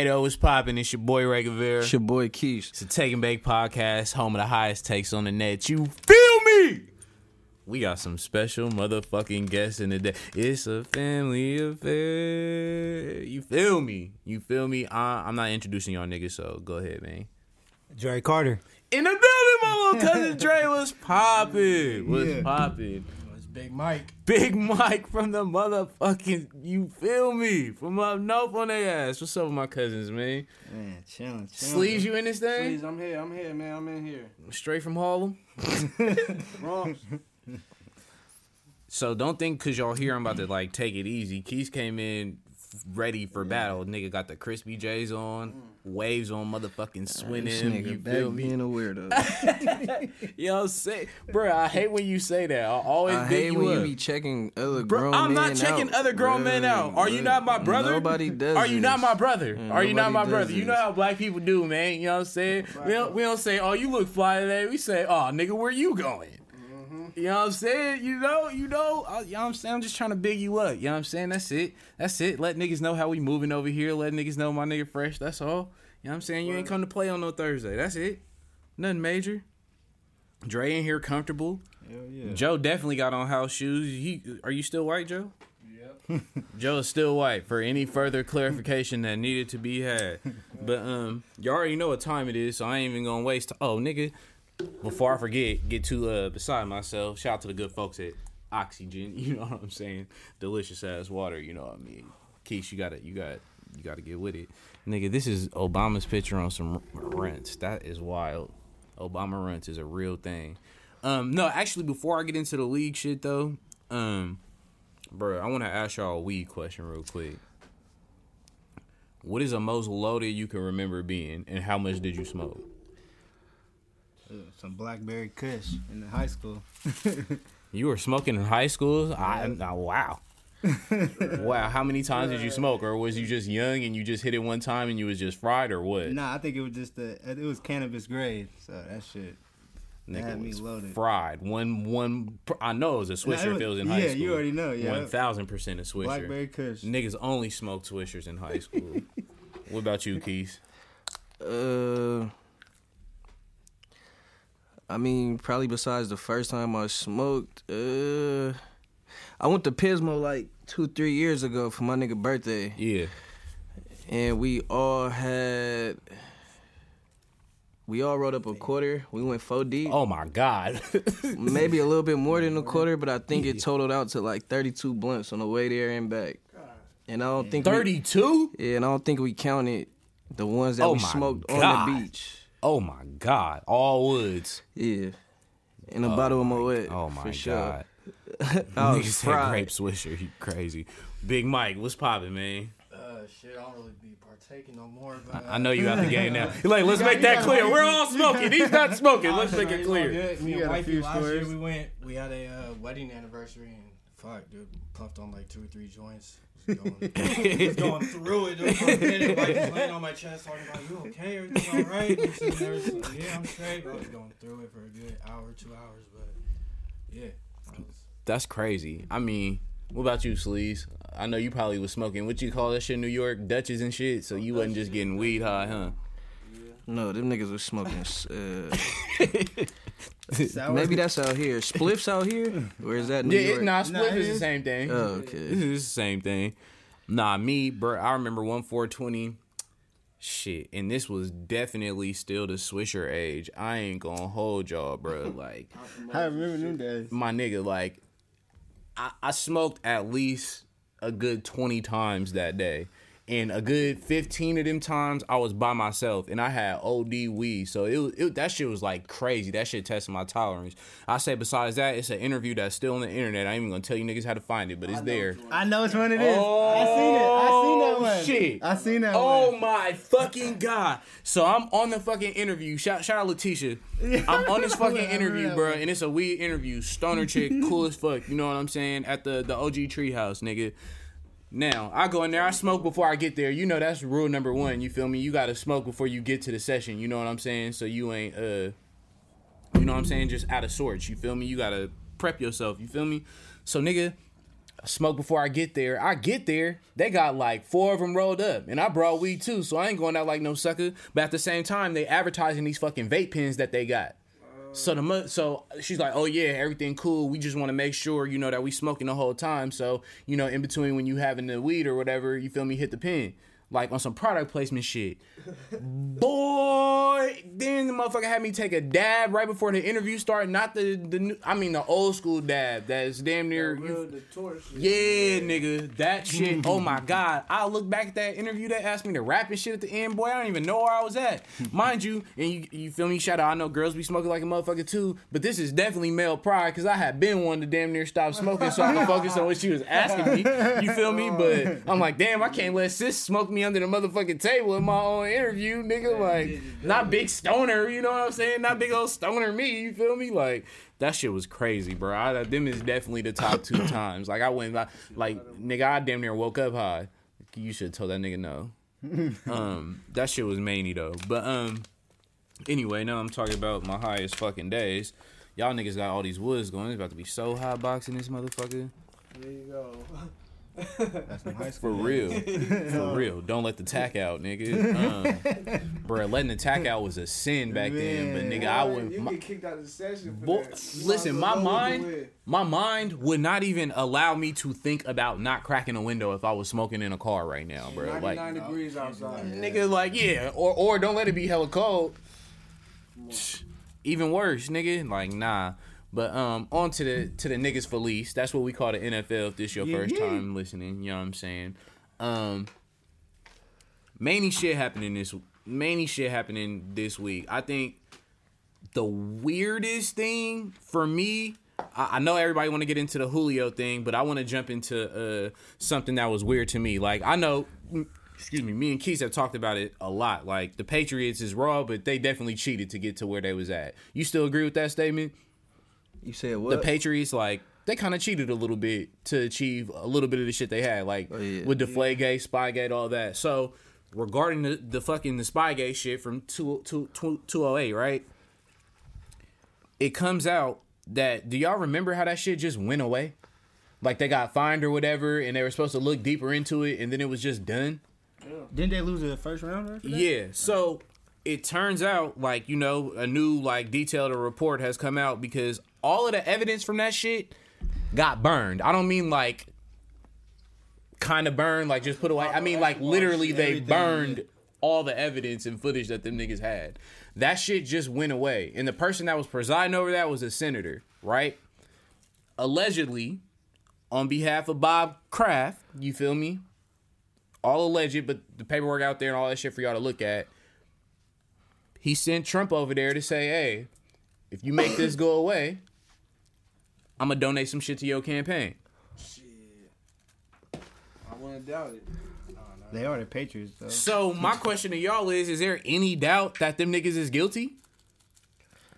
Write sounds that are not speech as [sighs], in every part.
Hey, though, what's poppin'? It's your boy Ray Guevara. It's your boy Keish. It's a Take and Bake podcast, home of the highest takes on the net. You feel me? We got some special motherfucking guests in the day. It's a family affair. You feel me? You feel me? I, I'm not introducing y'all niggas, so go ahead, man. Dre Carter. In the building, my little cousin Dre was popping. Was Yeah. popping. It's Big Mike. Big Mike from the motherfucking, you feel me? From up north on their ass. What's up with my cousins, man? Man, chilling, chilling. Sleeves, you in this thing? Please, I'm here. I'm here, man. I'm in here. Straight from Harlem? [laughs] Bronx. So don't think because y'all here I'm about to like take it easy. Keys came in f- ready for battle. Nigga got the crispy J's on, mm. waves on motherfucking This swinning. nigga You back feel me? being a weirdo. [laughs] [laughs] You know what I'm saying? Bro, I hate when you say that. I always I hate you when you be checking other Bro, grown I'm not checking out. other grown men out. Are you not my brother? Nobody does. Mm, Are you not my brother? Yeah, Are you not my brother? does You know how black people do, man. You know what I'm saying? We don't, we don't say, oh, you look fly today. We say, oh, nigga, where you going? You know what I'm saying? You know, you know, I, you know what I'm saying? I'm just trying to big you up. You know what I'm saying? That's it. That's it. Let niggas know how we moving over here. Let niggas know my nigga fresh. That's all. You know what I'm saying? You ain't come to play on no Thursday. That's it. Nothing major. Dre in here comfortable. Hell yeah. Joe definitely got on house shoes. He, are you still white, Joe? Yep. [laughs] Joe is still white for any further clarification that needed to be had. [laughs] But um, you already know what time it is, so I ain't even gonna waste. oh, nigga, before I forget, get too uh beside myself. Shout out to the good folks at Oxygen. [laughs] You know what I'm saying? Delicious ass water. You know what I mean? Keish, you gotta, you got, you gotta get with it, nigga. This is Obama's picture on some Runtz. That is wild. Obama Runtz is a real thing. Um, no, actually, before I get into the league shit though, um, bro, I want to ask y'all a weed question real quick. What is the most loaded you can remember being, and how much did you smoke? Some Blackberry Kush in the high school. [laughs] You were smoking in high school. I, I wow. wow, how many times did you smoke, or was you just young and you just hit it one time and you was just fried, or what? Nah, I think it was just the it was cannabis grade, so that shit. Nigga had me was loaded. fried. One, one. I know it was a Swisher. Nah, it if was- it was in high yeah, school. Yeah, you already know, yeah. one thousand percent a Swisher. Blackberry Kush. Niggas only smoked Swishers in high school. [laughs] what about you, Keith? Uh, I mean, probably besides the first time I smoked, uh, I went to Pismo like two, three years ago for my nigga birthday, Yeah. and we all had. We all rolled up a quarter. We went four deep. Oh my God. [laughs] maybe a little bit more than a quarter, but I think it totaled out to like 32 blunts on the way there and back. And I don't think we- Thirty-two. yeah, and I don't think we counted the ones that Oh we smoked God. on the beach. Oh my God. All woods. Yeah, and a bottle of Moet. Oh my for sure. God. [laughs] I Niggas was said fried. grape Swisher. You crazy. Big Mike, what's poppin', man? Uh, shit, I don't really be partaking no more. But, uh, I know you got the game now. [laughs] Like, let's You make that clear. We're all smoking. He's not smoking. [laughs] Let's make it clear. good. Me You and a wifey few last year stories. we went. We had a uh, wedding anniversary and fuck, dude, puffed on like two or three joints. Was going, [laughs] was going through it. Dude, for a minute, wifey's laying on my chest, talking about you okay, everything all right? I'm sitting there, so, yeah, I'm straight. I was going through it for a good hour, two hours, but yeah. Was- That's crazy. I mean, what about you, Sleaze? I know you probably was smoking. What you call that shit in New York? Dutches and shit. So you wasn't just getting weed high, huh? No, them niggas was smoking. Uh, [laughs] [laughs] Sour- maybe that's out here. Spliffs out here, or is that New Yeah, York? nah, Nah, split it is the same thing. Oh, okay. [laughs] It's the same thing. Nah, me, bro. I remember one four twenty. Shit, and this was definitely still the Swisher age. I ain't gonna hold y'all, bro. [laughs] Like I remember them days. my nigga, like I, I smoked at least a good twenty times that day. And a good fifteen of them times I was by myself and I had OD weed. So it, was- it that shit was like crazy. That shit tested my tolerance. I say besides that, it's an interview that's still on the internet. I ain't even gonna tell you niggas how to find it, but it's there. I know which one it is. I seen it. I seen that one. Oh, shit. I seen that Oh one. my fucking god! So I'm on the fucking interview. Shout, shout out Letitia. [laughs] I'm on this fucking interview, bro, one. and it's a weed interview. Stoner chick, cool as fuck. You know what I'm saying? At the the OG Treehouse, nigga. Now I go in there. I smoke before I get there. You know that's rule number one. You feel me? You gotta smoke before you get to the session. You know what I'm saying? So you ain't uh, you know what I'm saying? Just out of sorts. You feel me? You gotta prep yourself. You feel me? So nigga, smoke before I get there. I get there, they got like four of them rolled up, and I brought weed too, so I ain't going out like no sucker. But at the same time, they advertising these fucking vape pens that they got. So the so she's like, oh yeah, everything cool. We just want to make sure you know that we smoking the whole time. So you know, in between when you having the weed or whatever, you feel me, hit the pen. Like on some product placement shit. Boy, then the motherfucker had me take a dab right before the interview started. Not the the new, I mean the old school dab that's damn near. Real the torch. shit. Yeah, nigga, that mm. shit. Oh my god, I look back at that interview. They asked me to rap and shit at the end. Boy, I don't even know where I was at. [laughs] Mind you, and you, you feel me? Shout out. I know girls be smoking like a motherfucker too, but this is definitely male pride because I had been one to damn near stop smoking so I can focus on what she was asking me. You feel me? [laughs] But I'm like, damn, I can't let sis smoke me under the motherfucking table in my own interview, nigga. Like, not big stoner. You know what I'm saying? Not big old stoner me. You feel me? Like. That shit was crazy, bro. I, them is definitely the top two [coughs] times. Like I went, like, like nigga, I damn near woke up high. You should have told that nigga no. [laughs] um, that shit was many though. But um, anyway, now I'm talking about my highest fucking days. Y'all niggas got all these woods going. It's about to be so hot boxing this motherfucker. There you go. [laughs] That's some high [laughs] For real. For [laughs] real. Don't let the tack out, nigga. Um, bro, letting the tack out was a sin back then. But nigga, I would. You my- get kicked out of the session for Boy, that. You listen, my well go with mind, my mind would not even allow me to think about not cracking a window if I was smoking in a car right now, bro. 99 Like, degrees outside. nigga, like, yeah, or or don't let it be hella cold. Even worse, nigga. Like, nah. But um, on to the to the niggas police. That's what we call the NFL. If this your Yeah, first yeah. time listening, you know what I'm saying. Um, many shit happening this many shit happening this week. I think the weirdest thing for me. I I know everybody want to get into the Julio thing, but I want to jump into uh, something that was weird to me. Like I know, excuse me, me and Keith have talked about it a lot. Like the Patriots is raw, but they definitely cheated to get to where they was at. You still agree with that statement? You said The? Patriots, like they kind of cheated a little bit to achieve a little bit of the shit they had, like Oh, yeah. with Deflategate, Spygate, all that. So regarding the, the fucking the Spygate shit from two, two, two, 208, right? It comes out that do y'all remember how that shit just went away? Like they got fined or whatever, and they were supposed to look deeper into it, and then it was just done. Didn't they lose the first round? Yeah. So it turns out, like, you know, a new, like, detailed report has come out because all of the evidence from that shit got burned. I don't mean, like, kind of burned, like, just put away. I mean, like, literally, they burned all the evidence and footage that them niggas had. That shit just went away. And the person that was presiding over that was a senator, right? Allegedly, on behalf of Bob Kraft, you feel me? all alleged, but the paperwork out there and all that shit for y'all to look at. He sent Trump over there to say, "Hey, if you make this go away, I'm gonna donate some shit to your campaign." Shit. I wouldn't doubt it. They are the Patriots, though. So my question to y'all is: Is there any doubt that them niggas is guilty?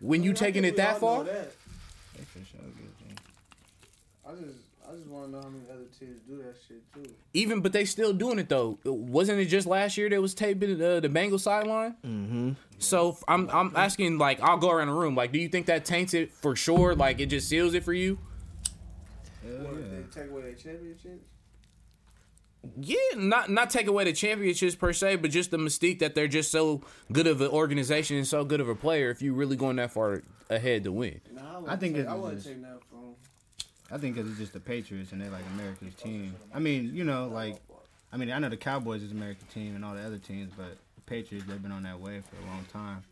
When you I taking it that far? that. They for sure good, I just, I just want to know how many other teams do that shit too. Even, but they still doing it though. Wasn't it just last year that was taping uh, the Bengal sideline? Mm-hmm. So I'm I'm asking like I'll go around the room. Like, do you think that taints it for sure? Like it just seals it for you? Hell What yeah. if they take away their championships? Yeah, not not take away the championships per se, but just the mystique that they're just so good of an organization and so good of a player. If you're really going that far ahead to win, Nah, I, I think take, it's I wouldn't just- take that from. I think because it's just the Patriots and they're like America's team. I mean, you know, like, I mean, I know the Cowboys is America's team and all the other teams, but the Patriots they've been on that way for a long time.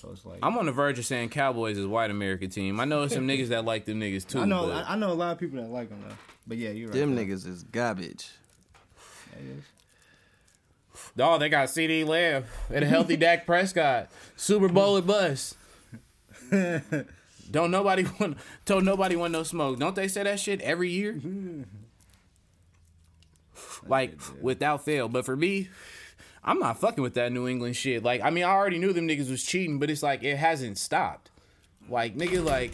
So it's like I'm on the verge of saying Cowboys is white American team. I know some [laughs] niggas that like them niggas too. I know but I, I know a lot of people that like them though. But yeah, you're right. Them though. niggas is garbage. Yeah, it is. oh, they got CeeDee Lamb and a healthy Dak Prescott, Super Bowl [laughs] at bust. [laughs] Don't nobody [laughs] want told nobody want no smoke. Don't they say that shit every year? [laughs] like without fail. But for me, I'm not fucking with that New England shit. Like, I mean, I already knew them niggas was cheating, but it's like it hasn't stopped. Like, nigga, like,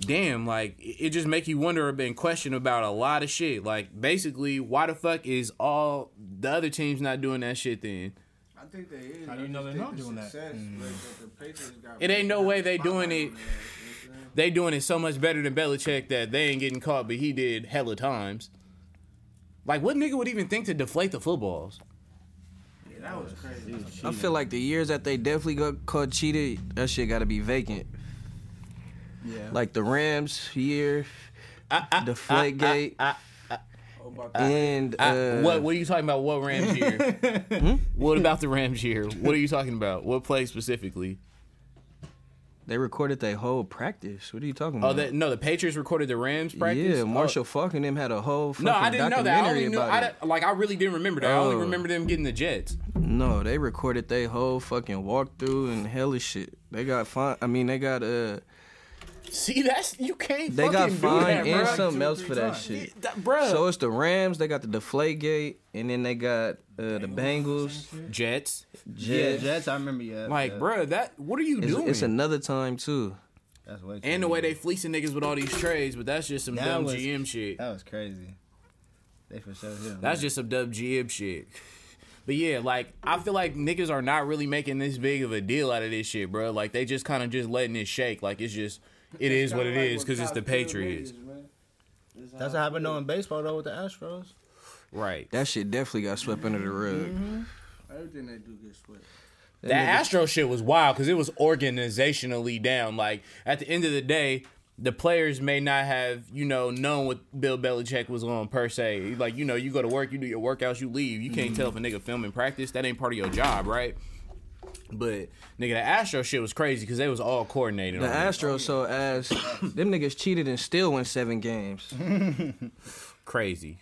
damn, like it it just make you wonder and question about a lot of shit. Like, basically, why the fuck is all the other teams not doing that shit then? I think they is. How do you know they're not the doing that? success, mm. like, the It ain't no way they spotlight doing it. on their ass, you know what I'm saying? They doing it so much better than Belichick that they ain't getting caught, but he did hella times. Like, what nigga would even think to deflate the footballs? Yeah, That was crazy. I feel like the years that they definitely got caught cheated, that shit got to be vacant. Yeah. Like the Rams year, I, I, the Flagegate, I, and I, uh, what? What are you talking about? What Rams year? [laughs] Hmm? What about the Rams year? What are you talking about? What play specifically? They recorded their whole practice. What are you talking Oh, about? no, the Patriots recorded the Rams practice. yeah, Oh. Marshall Faulk and them had a whole fucking No, I didn't know that. I documentary only knew. about I, it. like I really didn't remember that. I only Oh. remember them getting the Jets. No, they recorded their whole fucking walkthrough and hellish shit. They got fine. I mean, they got uh, See, that's you can't. they got fucking do fine that, and bro. something else three for that times. shit. That, bruh. So it's the Rams. They got the Deflate Gate, and then they got uh, the Bengals. Jets. Yeah, Jets. Jets. I remember. Yeah. Like, yeah. bruh, that what are you It's, doing? it's another time too. That's way. Too and the way they many. fleecing niggas with all these trades, but that's just some That dumb was- GM shit. That was crazy. They for sure. hit 'em. That's just some dumb GM shit. [laughs] But yeah, like I feel like niggas are not really making this big of a deal out of this shit, bro. Like they just kind of just letting it shake. Like it's just it is what it is because it's the Patriots, That's what happened though in baseball though with the Astros. right? That shit definitely got swept under the rug. Mm-hmm. Everything they do gets swept. That Astro shit was wild because it was organizationally down. Like at the end of the day, the players may not have you know known what Bill Belichick was on per se. Like you know, you go to work, you do your workouts, you leave. You can't tell if a nigga filming practice. That ain't part of your job, right? But nigga, the Astro shit was crazy because they was all coordinated. The on it. Astros, so as [coughs] them niggas cheated and still won seven games. [laughs] crazy.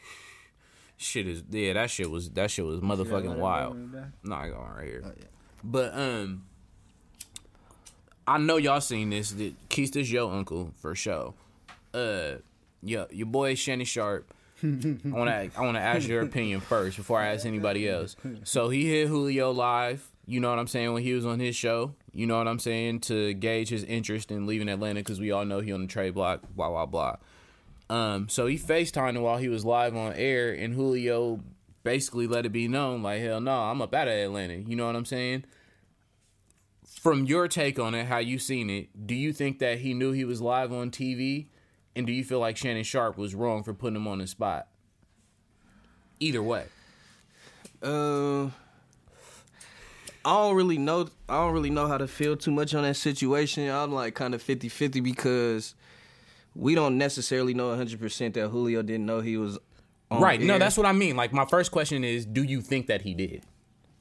Shit is yeah, that shit was that shit was motherfucking wild. Nah, I got one right here. But um, I know y'all seen this. That Keith is your uncle for sure. Uh, yeah, your boy Shannon Sharpe. [laughs] I want to I want to ask your opinion first before I ask anybody else. So he hit Julio live. You know what I'm saying when he was on his show. You know what I'm saying to gauge his interest in leaving Atlanta because we all know he on the trade block. Blah blah blah. Um, so he FaceTimed while he was live on air, and Julio basically let it be known, like, hell no, I'm up out of Atlanta. You know what I'm saying? From your take on it, how you seen it, do you think that he knew he was live on TV? And do you feel like Shannon Sharpe was wrong for putting him on the spot? Either way. Uh, I don't really know. I don't really know how to feel too much on that situation. I'm like kind of 50-50 because we don't necessarily know 100 percent that Julio didn't know he was. On right. No, that's what I mean. Like, my first question is, do you think that he did?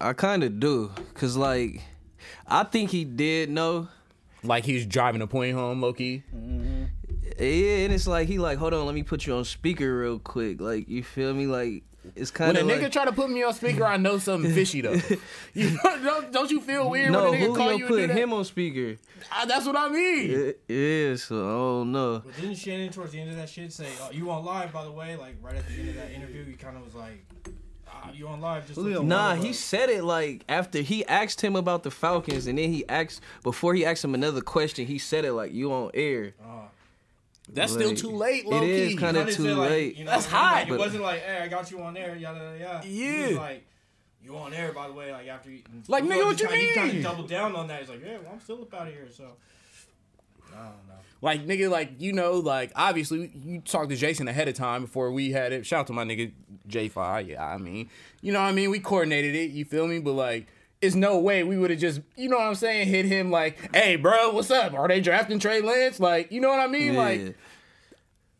I kind of do, cause like I think he did know. Like, he's driving a point home, Loki? Yeah, and it's like he like, hold on, let me put you on speaker real quick. Like you feel me? Like it's kind of When a of nigga like, try to put me on speaker, I know something fishy though. [laughs] you know, don't, don't you feel weird no, when a nigga call Julio you put and do him on speaker. Ah, that's what I mean. It is, so I don't know. But didn't Shannon towards the end of that shit say, oh, "You on live?" By the way, like right at the end of that interview, he kind of was like, ah, "You on live?" Just Julio looking Nah, he said it like after he asked him about the Falcons, and then he asked before he asked him another question. He said it like you on air. Oh. That's still too late, it low is key. kinda Kinda too said, like, late. you know, That's what I hot, Like, but- it wasn't like, "Hey, I got you on there." Yada yada yada. He was Yeah. like, "You on there?" By the way, like after you, Like, nigga, what you kinda, He kind of doubled down on that. He's like, "Yeah, well, I'm still up out of here." So I don't know. Like nigga, like you know, like obviously you talked to Jason ahead of time before we had it. Shout out to my nigga J Five. Yeah, I mean, you know what I mean. We coordinated it. You feel me? But like, it's no way we would have just, you know what I'm saying, hit him like, hey, bro, what's up? Are they drafting Trey Lance? Like, you know what I mean? Like,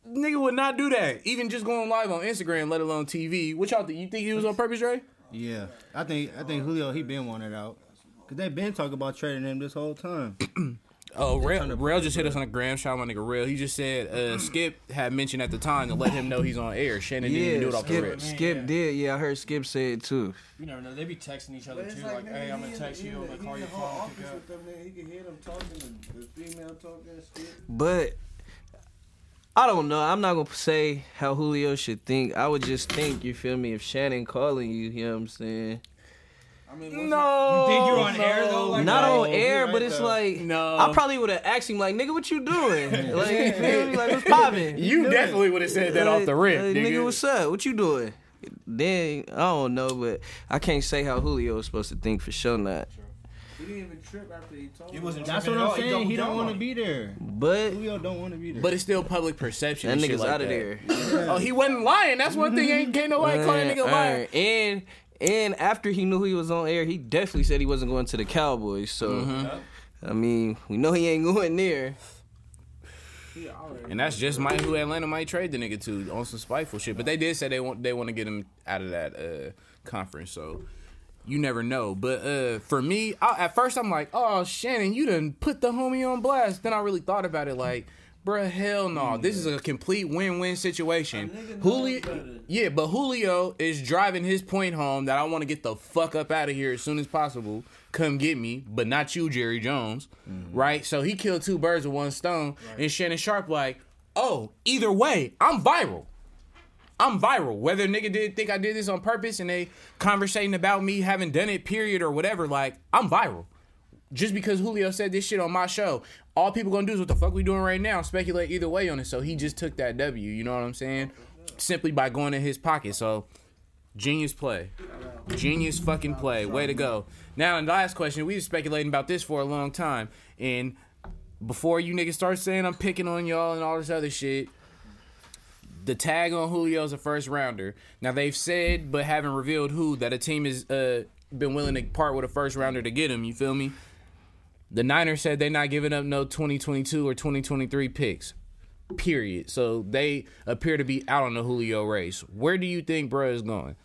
nigga would not do that. Even just going live on Instagram, let alone TV. What y'all think? You think he was on purpose, Dre? Yeah, I think I think Julio he been wanted out because they been talking about trading him this whole time. [clears throat] Oh, Rail, Rail just hit us on the gram. Shout out my nigga Rail. He just said uh, Skip had mentioned at the time to let him know he's on air. Shannon didn't even do it off the Skip, rip. Skip Yeah. did. Yeah, I heard Skip say it too. You never know. They be texting each other too. it's Like, "Hey, I'm gonna text he you. I'm gonna call he your in the whole phone." office pick up." with them, nigga. He can hear them talking, the, the female talking and shit. But I don't know. I'm not gonna say how Julio should think. I would just think, you feel me, if Shannon calling you, you know what I'm saying? I mean, what's No, You think you're on air, though, like Not on air, he but right it's there. like No. I probably would have asked him like, nigga, what you doing? [laughs] like, you feel me? Like, what's popping? You definitely would have said that off the rip, Like, nigga. nigga, what's up? What you doing? Then I don't know, but I can't say how Julio was supposed to think for sure. Not, He didn't even trip after he told He wasn't That's what I'm all. He saying. He doubled don't want to be there. but Julio don't want to be there. But it's still public perception. that nigga's like out of that. there. Oh, he wasn't lying. That's one thing. Ain't [laughs] can't nobody call that Man, nigga lying. And and after he knew he was on air, he definitely said he wasn't going to the Cowboys. So Mm-hmm. I mean, we know he ain't going there. And that's just might who Atlanta might trade the nigga to on some spiteful shit. But they did say they want they want to get him out of that uh, conference. So you never know. But uh, for me, I, at first I'm like, oh Shannon, you done put the homie on blast. Then I really thought about it like. Bruh, hell no. This is a complete win-win situation. Julio, yeah, but Julio is driving his point home that I want to get the fuck up out of here as soon as possible. Come get me, but not you, Jerry Jones, right? So he killed two birds with one stone. And Shannon Sharpe like, oh, either way, I'm viral. I'm viral. Whether nigga did think I did this on purpose and they conversating about me having done it, period, or whatever, like, I'm viral. Just because Julio said this shit on my show, all people gonna do is what the fuck we doing right now, speculate either way on it. So he just took that W, you know what I'm saying? Simply by going in his pocket. So genius play. Genius fucking play. Way to go. Now, in the last question, we was speculating about this for a long time. And before you niggas start saying I'm picking on y'all and all this other shit, the tag on Julio's a first rounder. Now they've said, but haven't revealed who, that a team has uh, been willing to part with a first rounder to get him. You feel me? The Niners said they're not giving up no 2022 or 2023 picks. Period. So they appear to be out on the Julio race. Where do you think bro is going?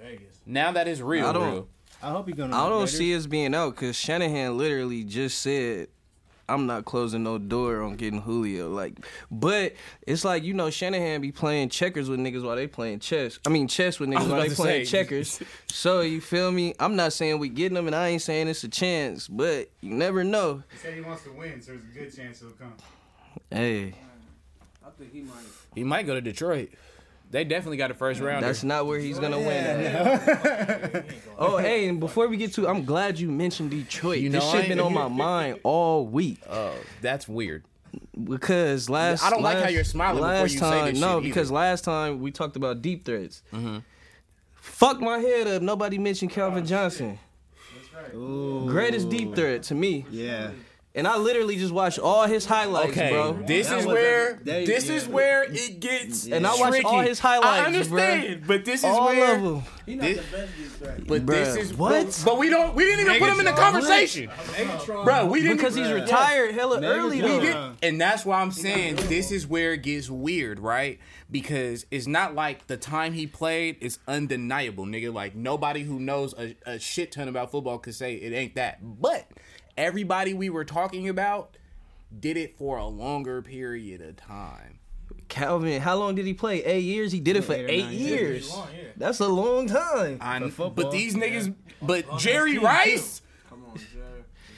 Vegas. Now that is real, I don't- real. I hope he's gonna. I don't Raiders. see us being out because Shanahan literally just said, "I'm not closing no door on getting Julio." Like, but it's like you know Shanahan be playing checkers with niggas while they playing chess. I mean chess with niggas while they playing say. checkers. [laughs] so you feel me? I'm not saying we getting them, and I ain't saying it's a chance, but you never know. He said he wants to win, so there's a good chance he'll come. Hey, I think he might. He might go to Detroit. They definitely got a first round. that's not where he's gonna win. [laughs] oh, hey, and before we get to, I'm glad you mentioned Detroit. You this shit been on my [laughs] mind all week. Oh, that's weird. because last I don't like how you're smiling before last you say time, this no, shit because last time we talked about deep threats. Mm-hmm. Fuck my head up. Nobody mentioned Calvin Johnson. Ooh. Greatest deep threat to me, Yeah. And I literally just watched all his highlights, Okay, bro. this That is where a- they- this is yeah. where it gets And I watched tricky. all his highlights, I understand, but this is all where. of them. He not This- the best deep threat. But this is what? But, but we don't. We didn't even put him in the conversation, Megatron. bro. We didn't Because he's Yeah. retired hella Megatron. early, We did, and that's why I'm saying this is where it gets weird, right? Because it's not like the time he played is undeniable, nigga. Like nobody who knows a, a shit ton about football could say it ain't that. But everybody we were talking about did it for a longer period of time. Calvin, how long did he play? Eight years. He did it for Eight eight nine years. Long, yeah. That's a long time. I, For football, but these niggas, but On Jerry Rice. Come on, Jerry.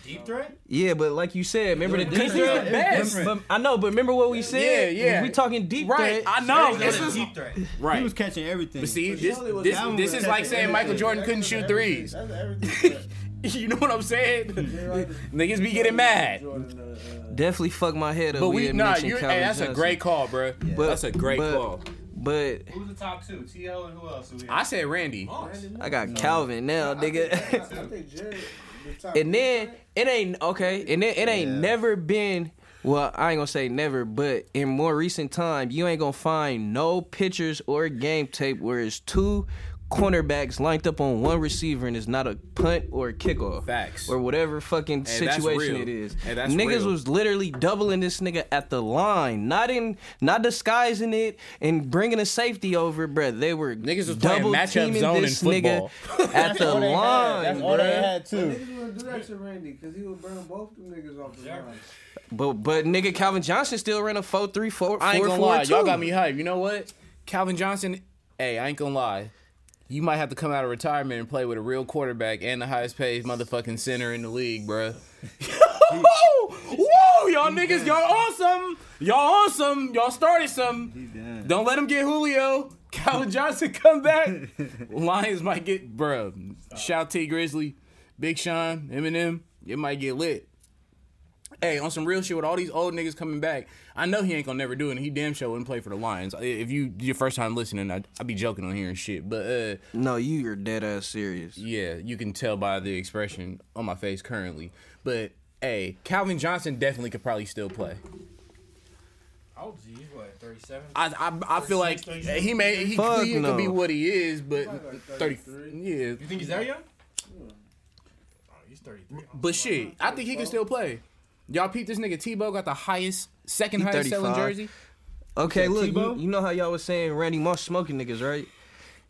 Deep threat? Yeah, but like you said, remember the deep threat? the best. But, but I know, but remember what we said? Yeah, yeah. We talking deep Right, threat. I know. This This is is deep threat. Right. He was catching everything. But see, But this this this is like catching saying Michael. Jordan couldn't shoot everything. threes. That's [laughs] everything. You know what I'm saying? Niggas be getting mad. Jordan, uh, uh, Definitely fuck my head up. But we didn't nah, mention you hey, Calvin that's a great call, bro. But- that's a great but- call. But Who's the top two? TL and who else? Do we I said Randy. Brandon I got Moore. Calvin now, I think- nigga. I think [laughs] Jerry. the and then it ain't okay. And then it ain't Yeah. never been. Well, I ain't gonna say never, but in more recent time, you ain't gonna find no pictures or game tape where it's two cornerbacks lined up on one receiver and it's not a punt or a kickoff. Facts. Or whatever fucking Hey, that's situation real. it is. Hey, that's Niggas real. was literally doubling this nigga at the line, not in, not disguising it and bringing a safety over, bruh. They were Niggas was playing double matchup teaming zone in this nigga football. at the line, That's bruh. But niggas wouldn't do that to Randy because he would burn both them niggas off the line. But but nigga Calvin Johnson still ran a four three four I ain't four gonna four lie, two. y'all got me hyped. You know what? Calvin Johnson. Hey, I ain't gonna lie. You might have to come out of retirement and play with a real quarterback and the highest paid motherfucking center in the league, bruh. [laughs] Whoa, whoa, y'all niggas, y'all awesome. Y'all awesome. Y'all started some. Don't let him get Julio. Calvin Johnson come back. [laughs] Lions might get, bruh. Shout Tee Grizzley, Big Sean, Eminem. It might get lit. Hey, on some real shit with all these old niggas coming back, I know he ain't gonna never do it, and he damn sure wouldn't play for the Lions. If you your first time listening, I I be joking on here and shit, but uh, No, you are dead ass serious. yeah, you can tell by the expression on my face currently. But Hey, Calvin Johnson definitely could probably still play. How old is he? What, 37? I I, I feel like 36, he may he, Fuck he could be what he is, but Probably like thirty 33. yeah. You think he's that young? Oh, he's 33. But shit, I think he can still play. Y'all peep this nigga Tebow got the highest, second He highest selling jersey. Okay, Said look, you, you know how y'all was saying Randy Moss smoking niggas, right?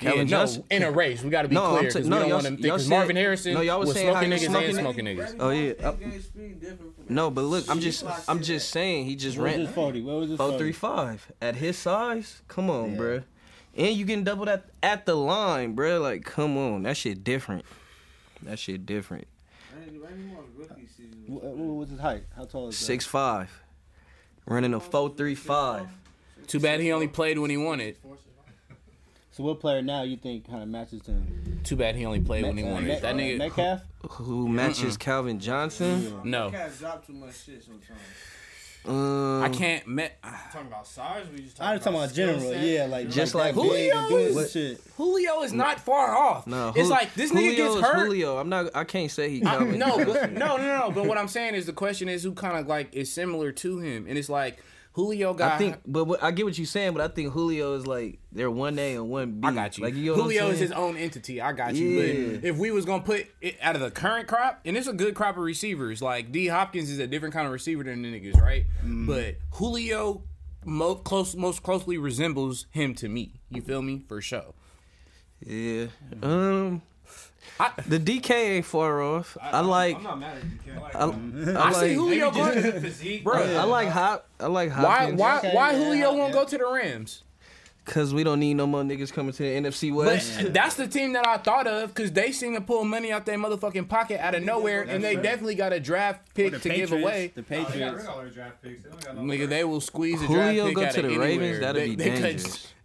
Yeah, Calvin no, in a race, we got to be No, I'm clear ta- because no, we don't y'all- want them. y'all said- Marvin Harrison no, y'all was was smoking niggas smoking and niggas. smoking niggas. Oh yeah. Uh, Game speed different from no, but look, I'm just I'm just saying he just ran his forty? What was his four 40? three at his size. Come on, Yeah. bruh. And you getting doubled at at the line, bruh. Like, come on, that shit different. That shit different. What, uh, what was his height? How tall is that? Six five, running a four three five. Too bad he only played when he wanted. So what player now you think kind of matches to him? Too bad he only played when he Met- wanted. Uh, Met- That uh, nigga, Metcalf. Who matches Calvin Johnson? no, Cats drop too much shit sometimes. Um, I can't. Met [sighs] talking about size? We just talking I was talking about skill general. set? Yeah, like Just like, like that big and Julio is- some shit. Julio is not far off. No, it's Jul- like this nigga Julio gets is hurt. Julio. I'm not. I can't say he. I- no, but, no, no, no. But what I'm saying is the question is who kind of like is similar to him, and it's like Julio got. I think, but what, I get what you're saying, but I think Julio is like they're one A and one B. I got you. Like you know Julio is his own entity. I got you. Yeah. But if we was gonna put it out of the current crop, and it's a good crop of receivers, like D Hopkins is a different kind of receiver than the niggas, right? Mm. But Julio most close, most closely resembles him to me. You feel me? For sure. Yeah. Um. I- the DK ain't far off. I, like. I'm not mad at you, Ken. I, I, I see like. Julio Maybe going. his physique, Bro, I like Hop. I like Hop. Why? Hopkins. Why? Okay, why yeah, Julio won't go to the Rams? Cause we don't need no more niggas coming to the NFC West. But that's the team that I thought of because they seem to pull money out their motherfucking pocket out of nowhere, and they definitely got a draft pick The to give away. The Oh, they got rid Patriots. of all their draft picks. They don't got no Nigga, they will squeeze a draft Julio pick go out to of the anywhere. Ravens. That'd They- be they could- dangerous. That's what I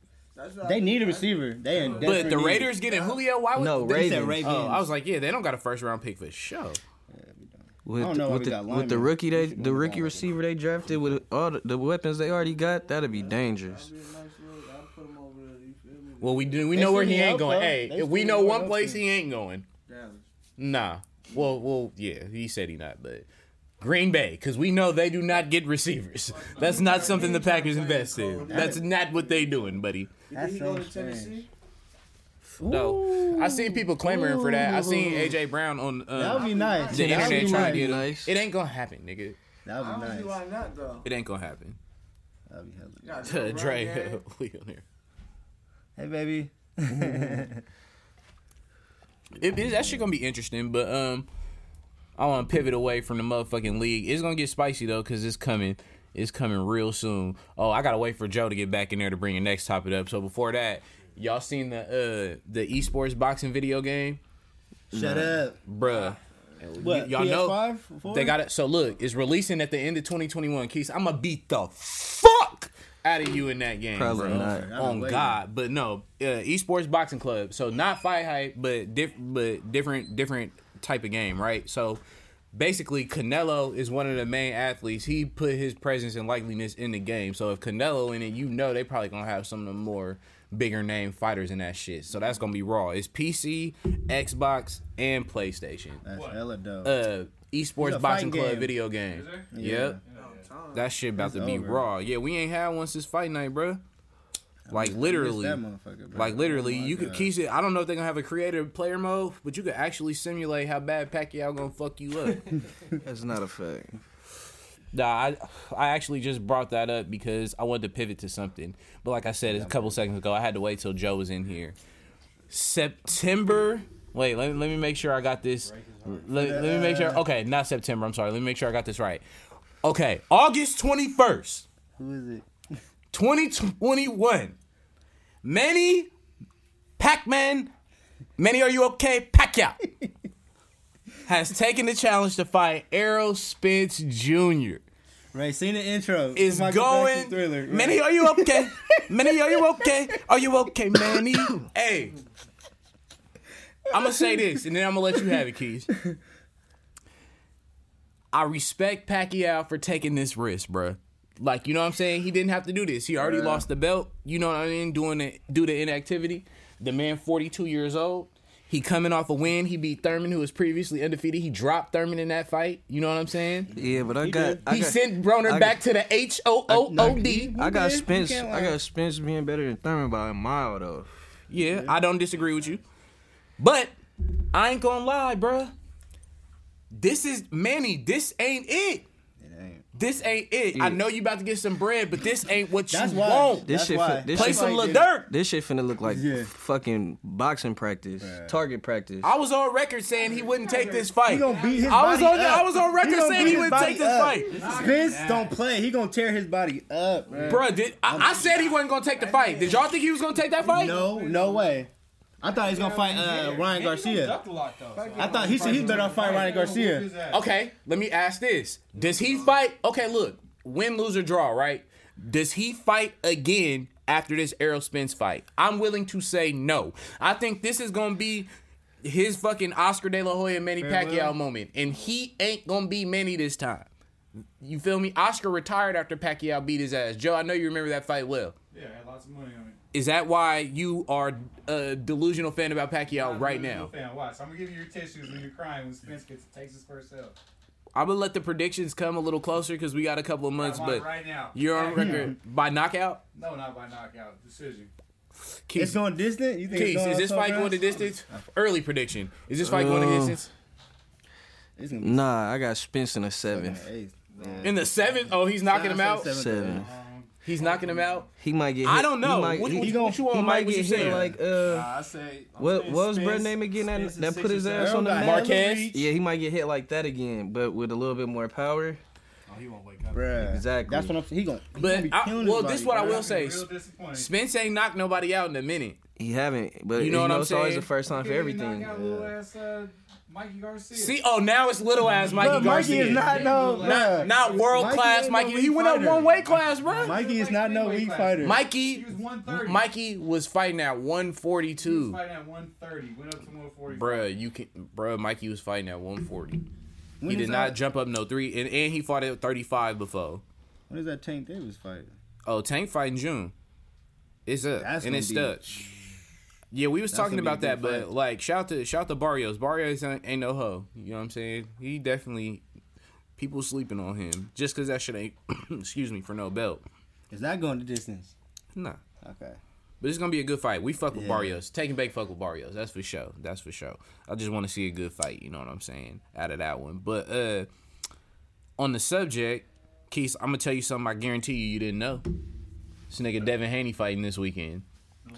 They need a receiver. They in But desperate the need. Raiders getting Julio, why would No, they? They said Ravens. Ravens. Oh, I was like, yeah, they don't got a first round pick for sure. With, I don't know with we the got with the rookie they the rookie down. receiver they drafted with all the, the weapons they already got, that'd be dangerous. That'd be a nice look. I'll put him over there. You feel me? Well, we do. We They know where he ain't going. though. Hey, They if we know one place too. he ain't going, Dallas. nah. Well, well, yeah, he said he not, but Green Bay, because we know they do not get receivers. That's not something the Packers invest in. That's not what they doing, buddy. You That think he go to strange. Tennessee? No, I seen people clamoring for that. I seen AJ Brown on That would be nice. the That would internet be trying nice. to get him. nice. It ain't gonna happen, nigga. That I would be nice. why not though. It ain't gonna happen. That'd be hella. You got Joe [laughs] Dre, Burrow, [laughs] we on here. Hey, baby. [laughs] It, it, that shit gonna be interesting, but um, I want to pivot away from the motherfucking league. It's gonna get spicy though, cause it's coming. It's coming real soon. Oh, I gotta wait for Joe to get back in there to bring the next topic up. So before that, y'all seen the uh the esports boxing video game, Shut up. bruh? What? y'all know PS5? Four? they got it. So look, it's releasing at the end of 2021. Keith, I'm gonna beat the fuck out of you in that game, Probably bro. not. On. God, but no, uh, esports boxing club. So not fight hype, but diff- but different different type of game, right? So basically, Canelo is one of the main athletes. He put his presence and likeliness in the game. So if Canelo in it, you know they probably gonna have some of the more bigger name fighters in that shit. So that's gonna be raw. It's PC, Xbox, and PlayStation. That's hella dope. Uh, esports boxing club game. video game. Is there? Yep. Tom. That shit about It's to be over. raw. Yeah, we ain't had one since fight night, bro. Like literally, that motherfucker, like literally, Oh my you could God. keep it. I don't know if they're gonna have a creative player mode, but you could actually simulate how bad Pacquiao gonna fuck you up. [laughs] That's not a fact. nah, I I actually just brought that up because I wanted to pivot to something, but like I said a couple seconds ago, I had to wait till Joe was in here. September. Wait, let me, let me make sure I got this. Let, let me make sure. [laughs] Okay, not September. I'm sorry. Let me make sure I got this right. Okay, August 21st. Who is it? 2021. Manny Pac-Man, Manny, are you okay? Pacquiao [laughs] has taken the challenge to fight Errol Spence Jr. Ray, seen the intro. Is Michael going. Thriller. Manny, are you okay? [laughs] Manny, are you okay? Are you okay, Manny? [coughs] hey, I'm gonna say this, and then I'm gonna let you have it, Keys. [laughs] I respect Pacquiao for taking this risk, bruh. Like, you know what I'm saying? He didn't have to do this. He already lost the belt. You know what I mean? Doing it, due to inactivity. The man, 42 years old. He coming off a win. He beat Thurman, who was previously undefeated. He dropped Thurman in that fight. You know what I'm saying? Yeah, but I He got. did. I he got, sent Broner back to the H O O O D. I got did. Spence. I got Spence being better than Thurman by a mile though. Yeah, I don't disagree with you. But I ain't gonna lie, bruh. This is Manny. This ain't it. It ain't. This ain't it. I know you about to get some bread, but this ain't what That's you why. want. This That's shit why. fit- this Play shit some like Lil this. Durk. This shit finna look like Yeah. fucking boxing practice, target practice. I was on record saying he wouldn't take this fight. He gonna beat his I was body on up. I was on record gonna saying beat he his wouldn't take this up. fight. Spence don't play. He gonna tear his body up. man. Bruh, did I, I said he wasn't gonna take the fight. Did y'all think he was gonna take that fight? No, no way. I thought he was gonna fight uh, Ryan Garcia. A lot, though, so I thought he said he's better off fighting Ryan Garcia. Okay, let me ask this. Does he fight? Okay, look, win, lose, or draw, right? Does he fight again after this Errol Spence fight? I'm willing to say no. I think this is gonna be his fucking Oscar De La Hoya Manny Pacquiao well. moment, and he ain't gonna be Manny this time. You feel me? Oscar retired after Pacquiao beat his ass. Joe, I know you remember that fight well. Yeah, I had lots of money on it. Is that why you are a delusional fan about Pacquiao right I'm a now? Fan. Watch. I'm gonna give you your tissues when you're crying when Spence gets takes his first L. I'm gonna let the predictions come a little closer because we got a couple of months, I'm on but right now. you're on record by knockout. No, not by knockout. Decision. It's Keith, going distant. You think Keith, it's going is this fight so going the fast? distance? Early prediction. Is this fight going the Uh, distance? It's gonna be Nah, I got Spence in a seven, seven. eight. In the seventh? Oh, he's knocking him out. said Seven. He's knocking him out. He might get. Hit. I don't know. He might, What, he, what, he what you he want, might Mike? What you get hit saying? like uh. Nah, I say. I'm What saying what was Spence- Brett name again? That, Spence that put his ass on the Earl got map. Marquez? Yeah, he might get hit like that again, but with a little bit more power. Oh, he won't wake up. Bruh. Exactly. That's what I'm saying. He gonna. He But gonna be I- killing well, his this is what I will say. Real disappointed. Spence ain't knocked nobody out in a minute. He haven't, but You you know know, what I'm it's always the first time for He didn't everything. Knock out little ass, Mikey Garcia. See, oh, now it's little ass Mikey But Mikey is not no. not, bruh. not world Mikey class ain't no Mikey. he went up one weight class, bro. Mikey is not no weak fighter. Mikey, He was 130. Mikey was fighting at He was 142. fighting at 130. Went up to 140. Bruh, you can, bruh. Mikey was fighting at 140. When he did not that- jump up no three, and, and he fought at 35 before. When is that Tank Davis fight? Oh, Tank fighting June. It's up That's and gonna it's be- stuck. Yeah, we was That's talking gonna be a about that, good but like, shout out to shout out to Barrios. Barrios ain't, ain't no hoe. You know what I'm saying? He definitely people sleeping on him just because that shit ain't. [clears throat] excuse me for no belt. Is that going the distance? Nah. Okay. But it's gonna be a good fight. We fuck with Yeah. Barrios. Taking back fuck with Barrios. That's for sure. That's for sure. I just want to see a good fight. You know what I'm saying? Out of that one. But uh, on the subject, Keith, I'm gonna tell you something. I guarantee you you didn't know. This nigga Devin Haney fighting this weekend.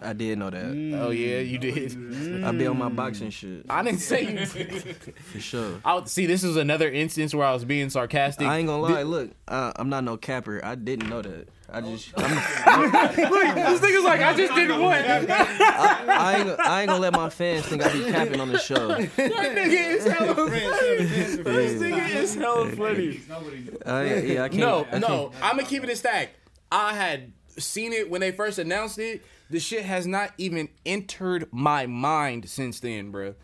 I did know that. Oh yeah, you did. I be on my boxing shit I didn't say you. for sure. I would see. This was another instance where I was being sarcastic. I ain't gonna lie. Look, uh, I'm not no capper. I didn't know that. I just, I'm, [laughs] this nigga's like, I just didn't want. That I ain't, I ain't gonna let my fans think I be capping on the show. This nigga is hella funny. This nigga is hella funny. Nobody knew. I, yeah, I can't. No, I no, can't- I'm gonna keep it a stack. I had seen it when they first announced it. The shit has not even entered my mind since then, bro.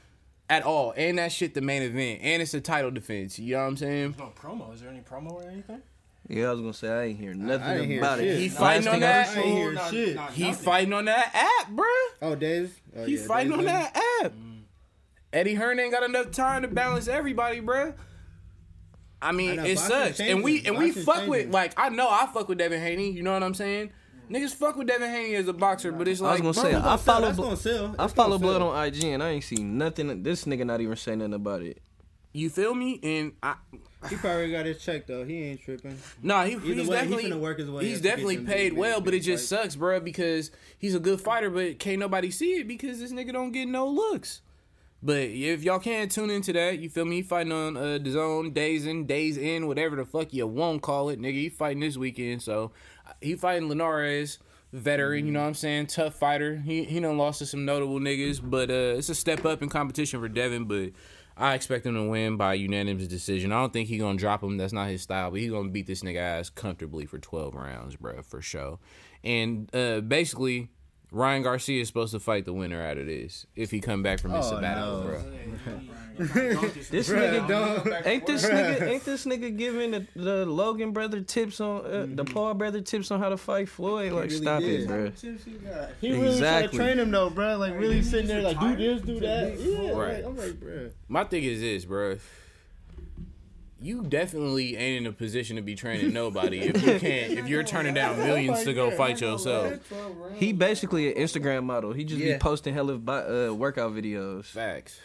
At all. And that shit the main event. And it's a title defense. You know what I'm saying? No promo. Is there any promo or anything? Yeah, I was gonna say I ain't hear nothing I ain't hear about shit. it. He fighting on that. heard- I ain't hear not- shit. not He nothing. fighting on that app, bro. Oh, Dave. Oh, He yeah, fighting Dave on Lee. that app. Eddie Hearn ain't got enough time to balance everybody, bruh. I mean, I know, it sucks, and we changing. and we Boxing's fuck with like I know I fuck with Devin Haney. You know what I'm saying? Niggas fuck with Devin Haney as a boxer, but it's like I was like, gonna say That's I gonna sell. follow. That's gonna sell. I follow Blood sell. on IG, and I ain't seen nothing. This nigga not even say nothing about it. you feel me? And I, He probably got his check though. He ain't tripping. nah, he, he's way, definitely finna work his way he's up to get definitely paid big, well, big, but it just fights. sucks, bro, because he's a good fighter, but can't nobody see it because this nigga don't get no looks. But if y'all can't tune into that, you feel me? Fighting on uh, the zone, DAZN, days in, whatever the fuck you won't call it, nigga. He fighting this weekend, so uh, he fighting Linares, veteran. You know what I'm saying? Tough fighter. He he done lost to some notable niggas, but uh, it's a step up in competition for Devin. But I expect him to win by unanimous decision. I don't think he gonna drop him. That's not his style. But he gonna beat this nigga ass comfortably for 12 rounds, bro, for sure. And uh, basically. Ryan Garcia is supposed to fight the winner out of this if he come back from his Oh, sabbatical, no. bro. This Bruh, nigga don't. ain't this nigga [laughs] ain't this nigga giving the, the Logan brother tips on uh, the Paul brother tips on how to fight Floyd? Like really stop did. it, bro. He really trying to train him though, bro. Like really sitting there, like do this, do that. Yeah, Right. like, I'm like, bro. My thing is this, bro. You definitely ain't in a position to be training nobody if you [laughs] can't. If you're turning down millions to go fight yourself. He basically an Instagram model. He just Yeah. be posting hella bi- uh, workout videos. Facts.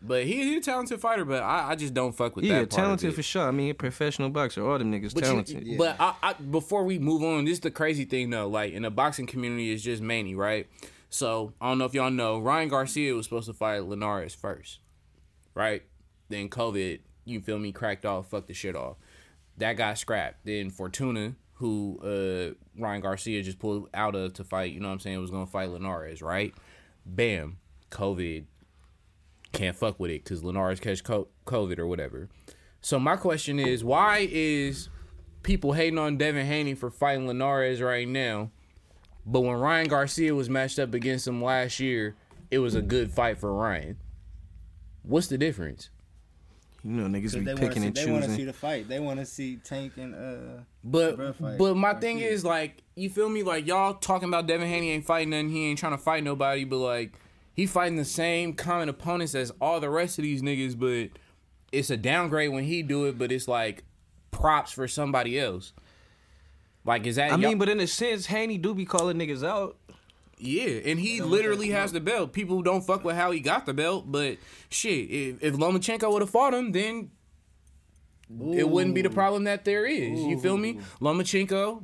But he, he's a talented fighter, but I, I just don't fuck with Yeah, that. part of talented it. for sure. I mean, professional boxer. All them niggas But, you- talented. but I, I, before we move on, this is the crazy thing though. Like in the boxing community, it's just Manny, right? So I don't know if y'all know, Ryan Garcia was supposed to fight Linares first, right? Then COVID, you feel me, cracked off, fucked the shit off. That got scrapped. Then Fortuna, who uh, Ryan Garcia just pulled out of to fight, you know what I'm saying, was gonna fight Linares, right? Bam, COVID, can't fuck with it because Linares catch COVID or whatever. So my question is, why is people hating on Devin Haney for fighting Linares right now, but when Ryan Garcia was matched up against him last year, it was a good fight for Ryan. What's the difference? You know, niggas be They want to picking see, and they want to see the fight. They want to see Tank and uh. But fight. but my Garcia. thing is like, you feel me? Like y'all talking about Devin Haney ain't fighting nothing. He ain't trying to fight nobody. But like, he fighting the same common opponents as all the rest of these niggas. But it's a downgrade when he do it. But it's like props for somebody else. Like is that? I mean, but in a sense, Haney do be calling niggas out. Yeah, and he literally has the belt. People don't fuck with how he got the belt, but shit, if, if Lomachenko would have fought him, then it wouldn't be the problem that there is. You feel me? Lomachenko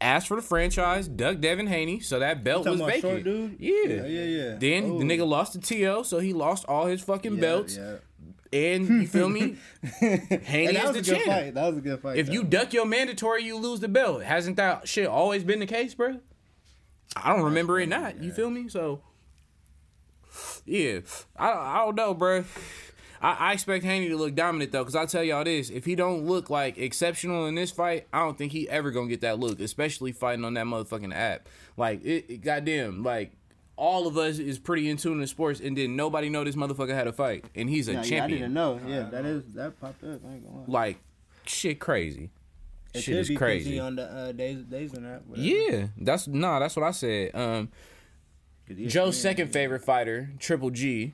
asked for the franchise, Doug Devin Haney, so that belt was vacant. short dude? Yeah. Yeah, yeah, yeah. Then Ooh. the oh. nigga lost to Teo, so he lost all his fucking Yeah, belts. yeah. And you feel me? [laughs] Haney is was the a good champ. fight. That was a good fight. If though. you duck your mandatory, you lose the belt. Hasn't that shit always been the case, bro? I don't remember it not. You feel me? So, yeah, I I don't know, bro. I, I expect Haney to look dominant though, because I tell y'all this: if he don't look like exceptional in this fight, I don't think he ever gonna get that look, especially fighting on that motherfucking app. Like it, it goddamn, like all of us is pretty in tune to sports, and then nobody know this motherfucker had a fight, and he's a Yeah, yeah, I champion. didn't know. Yeah, that is that popped up. I ain't gonna lie. Like shit, crazy. It shit could is be 'cause crazy. he on the uh, DAZN DAZN on that. whatever. Yeah, that's nah. That's what I said. Um, 'Cause he- Joe's yeah. second favorite fighter, Triple G.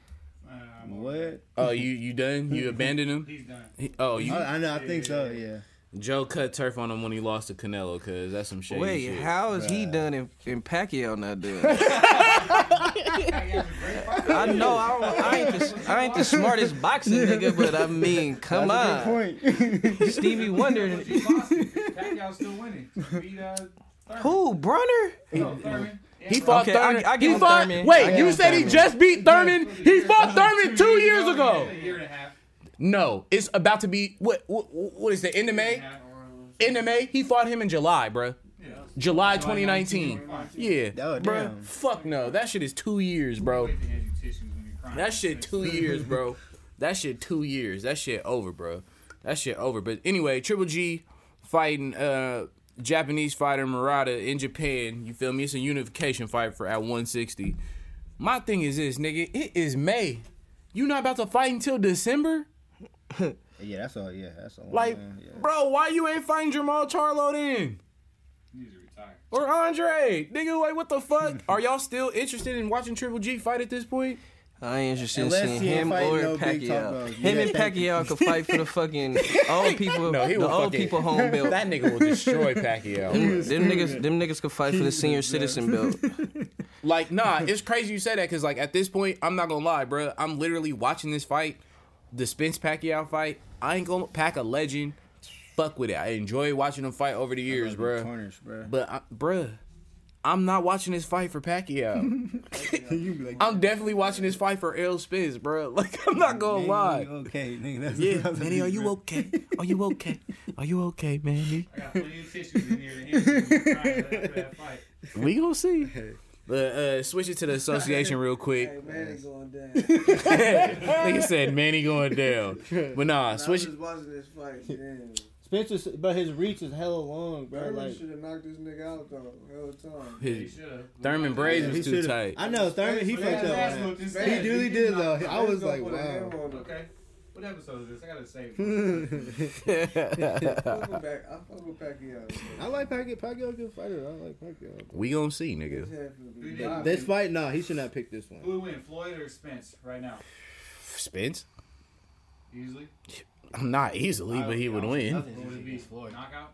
Um, What? Oh, you you done? You [laughs] abandoned him? He's done. He- oh, you I, I know. I think so. Yeah. Joe cut turf on him when he lost to Canelo, cause that's some shady Wait, shit. how is he done and, and Pacquiao not done? [laughs] I know I, don't, I ain't the, I ain't the smartest boxing nigga, but I [laughs] mean, come That's a on, good point. [laughs] Stevie Wonder. He lost it. Pacquiao's still winning. Beat, uh, Who Broner? No, Thurman. He fought Okay, I- Thurman. I give he him fought. Thurman. I Wait, give you him said he just beat Thurman? He fought Thurman two years ago. A year and a half. No, it's about to be what? What, what is the end of May? End of May. He fought him in July, bruh. July 2019. Yeah, Oh, bruh. damn. Fuck no. That shit is two years, bro. That shit two years, bro. That shit two years. That shit over, bro. That shit over. But anyway, Triple G fighting uh Japanese fighter Murata in Japan. You feel me? It's a unification fight for at 160. My thing is this, nigga. It is May. You not about to fight until December? [laughs] yeah, that's all. Yeah, that's all. Like, yeah. bro, why you ain't fighting Jermall Charlo then? He's retired. Or Andre? Nigga, like, what the fuck? [laughs] Are y'all still interested in watching Triple G fight at this point? I ain't interested in seeing him or no big top Pacquiao. Him Yeah, and thank you. Pacquiao could fight for the [laughs] fucking old people, No, he the old fucking- people home belt. That nigga will destroy Pacquiao. them niggas, them niggas could fight for the senior citizen belt. Like, nah, it's crazy you say that because, like, at this point, I'm not gonna lie, bro. I'm literally watching this fight, the Spence Pacquiao fight. I ain't gonna pack a legend. Fuck with it. I enjoy watching them fight over the years, bro. Corners, bro. But, I, bruh, I'm not watching this fight for Pacquiao. [laughs] you be like, I'm definitely watching this fight for Errol Spence, bro. [laughs] Like, I'm not gonna "Man, lie. you Okay, nigga. That's Yeah, that's Manny, are you bro. okay? Are you okay? Are you okay, Manny? I got plenty of tissues in here to him crying after that fight. We gonna see. [laughs] But uh, switch it to the association real quick. Hey, man, it's going down. [laughs] Nigga said Manny going down. [laughs] But nah, I was just watching this fight. [laughs] Damn. Spencer, but his reach is hella long, bro. Thurman Like should have knocked this nigga out though. Hell of time. His should've. Thurman braids he was too tight. I know Thurman. He fucked up. ass on whooped that. his He ass. really did though. I was like, put a hammer wow. Okay. What episode is this? I gotta save. [laughs] I fuck with back. I fuck with Pacquiao. I like Pacquiao. Pacquiao a good fighter. I like Pacquiao. we gonna see, His nigga. head finna be Yeah. popping. This fight, nah, he should not pick this Who one. would win, Floyd or Spence right now? Spence? Easily. Not easily, but he would win. Nothing's Who would it be? Floyd. Knockout.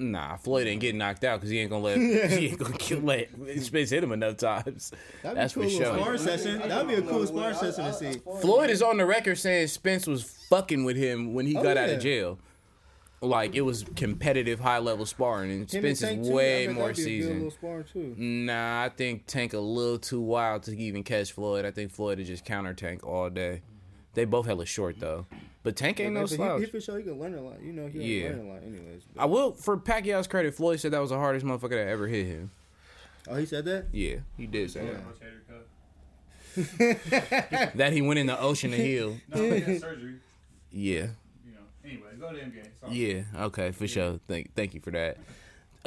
Nah, Floyd ain't getting knocked out because he ain't gonna let [laughs] he ain't gonna kill, [laughs] let Spence hit him enough times. That'd That's be for a cool sure. sparring session. That'd be a cool sparring session to see. Floyd is on the record saying Spence was fucking with him when he Oh, got out of jail. Like it was competitive, high level sparring, and Him and Spence Tank, is way bet more that'd a little seasoned. too. Nah, I think Tank a little too wild to even catch Floyd. I think Floyd is just counter Tank all day. They both hella short though, but Tank ain't no But he, he for sure he can learn a lot. You know, he Yeah. yeah. learn a lot anyways. I will, for Pacquiao's credit, Floyd said that was the hardest motherfucker that ever hit him. Oh, he said that? Yeah, he did say Rotator cuff. that. [laughs] That he went in the ocean to heal. [laughs] No, he had surgery. Yeah, You know. Anyway, go to NBA. Sorry. yeah, okay, for sure. Thank, thank you for that.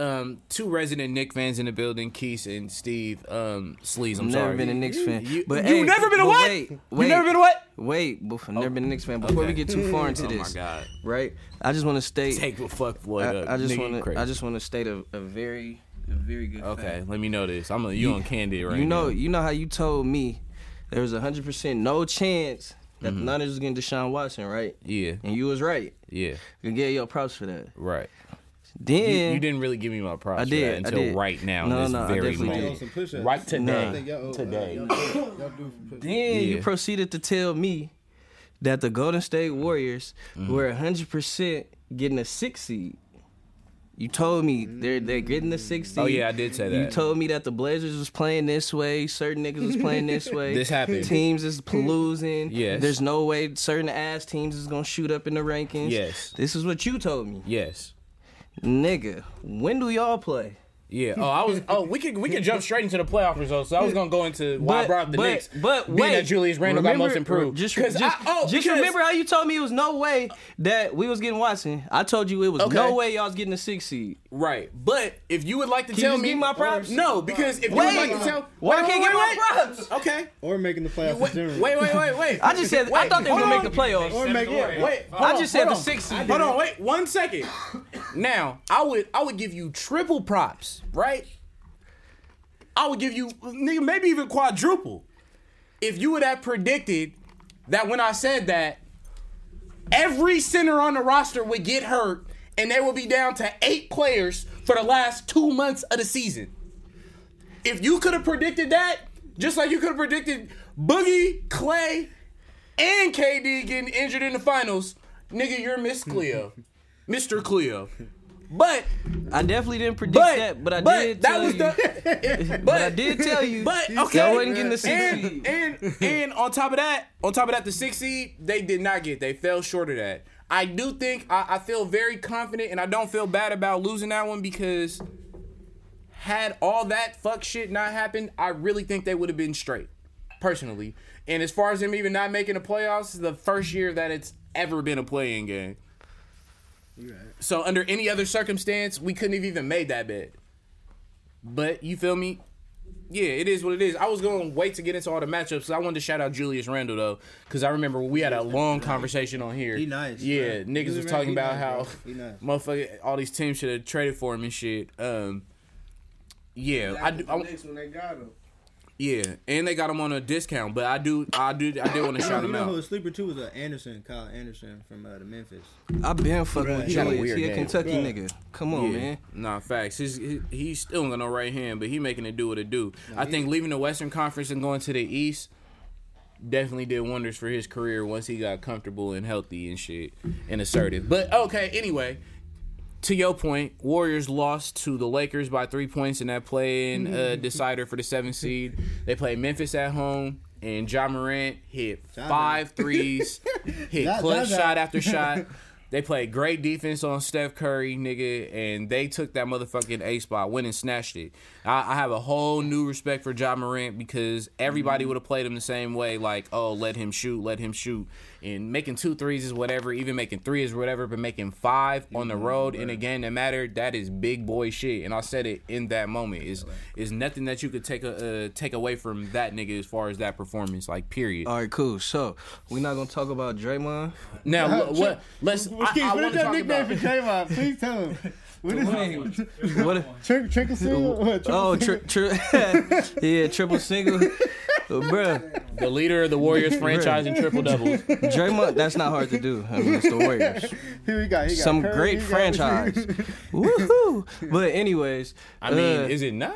Um, two resident Knick fans in the building, Keith and Steve. Um, Sleaze, I'm never sorry. been a Knicks fan. You, but you hey, never been a what? Wait, you wait, never been a what? wait. Before, never been a Knicks fan. Before Okay. we get too far into [laughs] Oh my this, god, right? I just want to state. take what fuck Floyd. I, I just want to. I just want to state a, a very, a very good. Okay, fact. let me know this. I'm a, you on candy right you know, now. you know how you told me there was a hundred percent no chance that Mm-hmm. the Niners was getting Deshaun Watson, right? Yeah, And you was right. yeah, You get your props for that. right. Then You, you didn't really give me my props I for did, that I until did. right now, No, in this no, I very definitely moment. did. On some push-ups. Right today. I y'all owe- Today. Then you proceeded to tell me that the Golden State Warriors Mm-hmm. were 100% getting a six seed. You told me they're they're getting the six seed. Oh yeah, I did say that. You told me that the Blazers was playing this way, certain niggas was playing this [laughs] way. This happened. Teams is losing. Yes. There's no way certain ass teams is gonna shoot up in the rankings. Yes. This is what you told me. Yes. Nigga, when do y'all play? Yeah. Oh, I was. Oh, we could we could jump straight into the playoff results. So I was gonna go into why I brought up the but, Knicks. But being wait, that Julius Randle got most improved. Just, 'Cause just, I- oh, just because- remember how you told me it was no way that we was getting Watson. I told you it was Okay. no way y'all was getting a six seed. Right. But if you would like to Can you tell just me my props? No, because if you Wait. would like to tell Why wait, I can't wait, get wait, my props? Okay. Or making the playoffs in Wait, general. wait, wait, wait, wait. [laughs] I just said I thought they were gonna on. make the playoffs. Or make yeah, wait. I just said the six seed. Hold on, wait one second. Now, I would I would give you triple props, right? I would give you nigga, maybe even quadruple if you would have predicted that when I said that every center on the roster would get hurt and they would be down to eight players for the last two months of the season. If you could have predicted that, just like you could have predicted Boogie, Klay, and KD getting injured in the finals, nigga, you're Miss Cleo, [laughs] Mr. Cleo. But I definitely didn't predict but that, but I but did that tell was you. the. but, [laughs] but I did tell you. But okay, wasn't getting the six and, seed. and and on top of that, on top of that, the six seed they did not get. They fell short of that. I do think I, I feel very confident, and I don't feel bad about losing that one because had all that fuck shit not happened, I really think they would have been straight, personally. And as far as them even not making the playoffs, is the first year that it's ever been a playing game. So under any other circumstance, we couldn't have even made that bet. But you feel me? Yeah, it is what it is. I was going to wait to get into all the matchups. I wanted to shout out Julius Randle though, because I remember we had a long conversation on here. He nice. Yeah, bro. niggas was talking about he how nice. He nice. motherfucker, all these teams should have traded for him and shit. Um, yeah, I do. I, when they got him. Yeah, and they got him on a discount. But I do, I do, I did want to shout You him know who out. a sleeper too was uh, Anderson, Kyle Anderson from uh, the Memphis. I've been fucking with he got a Julius. He a game. Kentucky Bruh. nigga. Come on, yeah. man. Nah, facts. His, he, he's still got no right hand, but he making it do what it do. I think leaving the Western Conference and going to the East definitely did wonders for his career once he got comfortable and healthy and shit and assertive. But okay, anyway, to your point, Warriors lost to the Lakers by three points in that play-in uh, decider for the seventh seed. They played Memphis at home. And Ja Morant hit five threes, [laughs] hit clutch shot after shot. [laughs] They played great defense on Steph Curry, nigga, and they took that motherfucking A spot, went and snatched it. I, I have a whole new respect for Ja Morant because everybody would have played him the same way, like, oh, let him shoot, let him shoot. And making two threes is whatever, even making three is whatever, but making five on the road in a game that mattered, that is big boy shit. And I said it in that moment. Is is nothing that you could take a uh, take away from that nigga as far as that performance, like period. All right, cool. So we're not gonna talk about Draymond. Now [laughs] what? Let's. I, Keith, I what wanna is that talk nickname about- for Draymond? [laughs] Please tell him. What is it? [laughs] What? Trick, trickle single? What, triple Oh, tri- tri- [laughs] yeah, triple single, bruh. the leader of the Warriors franchise in triple doubles. Draymond, that's not hard to do. I mean, it's the Warriors. Here we got, he got Some Curry, great he franchise. Woohoo! But anyways, I mean, uh, is it not?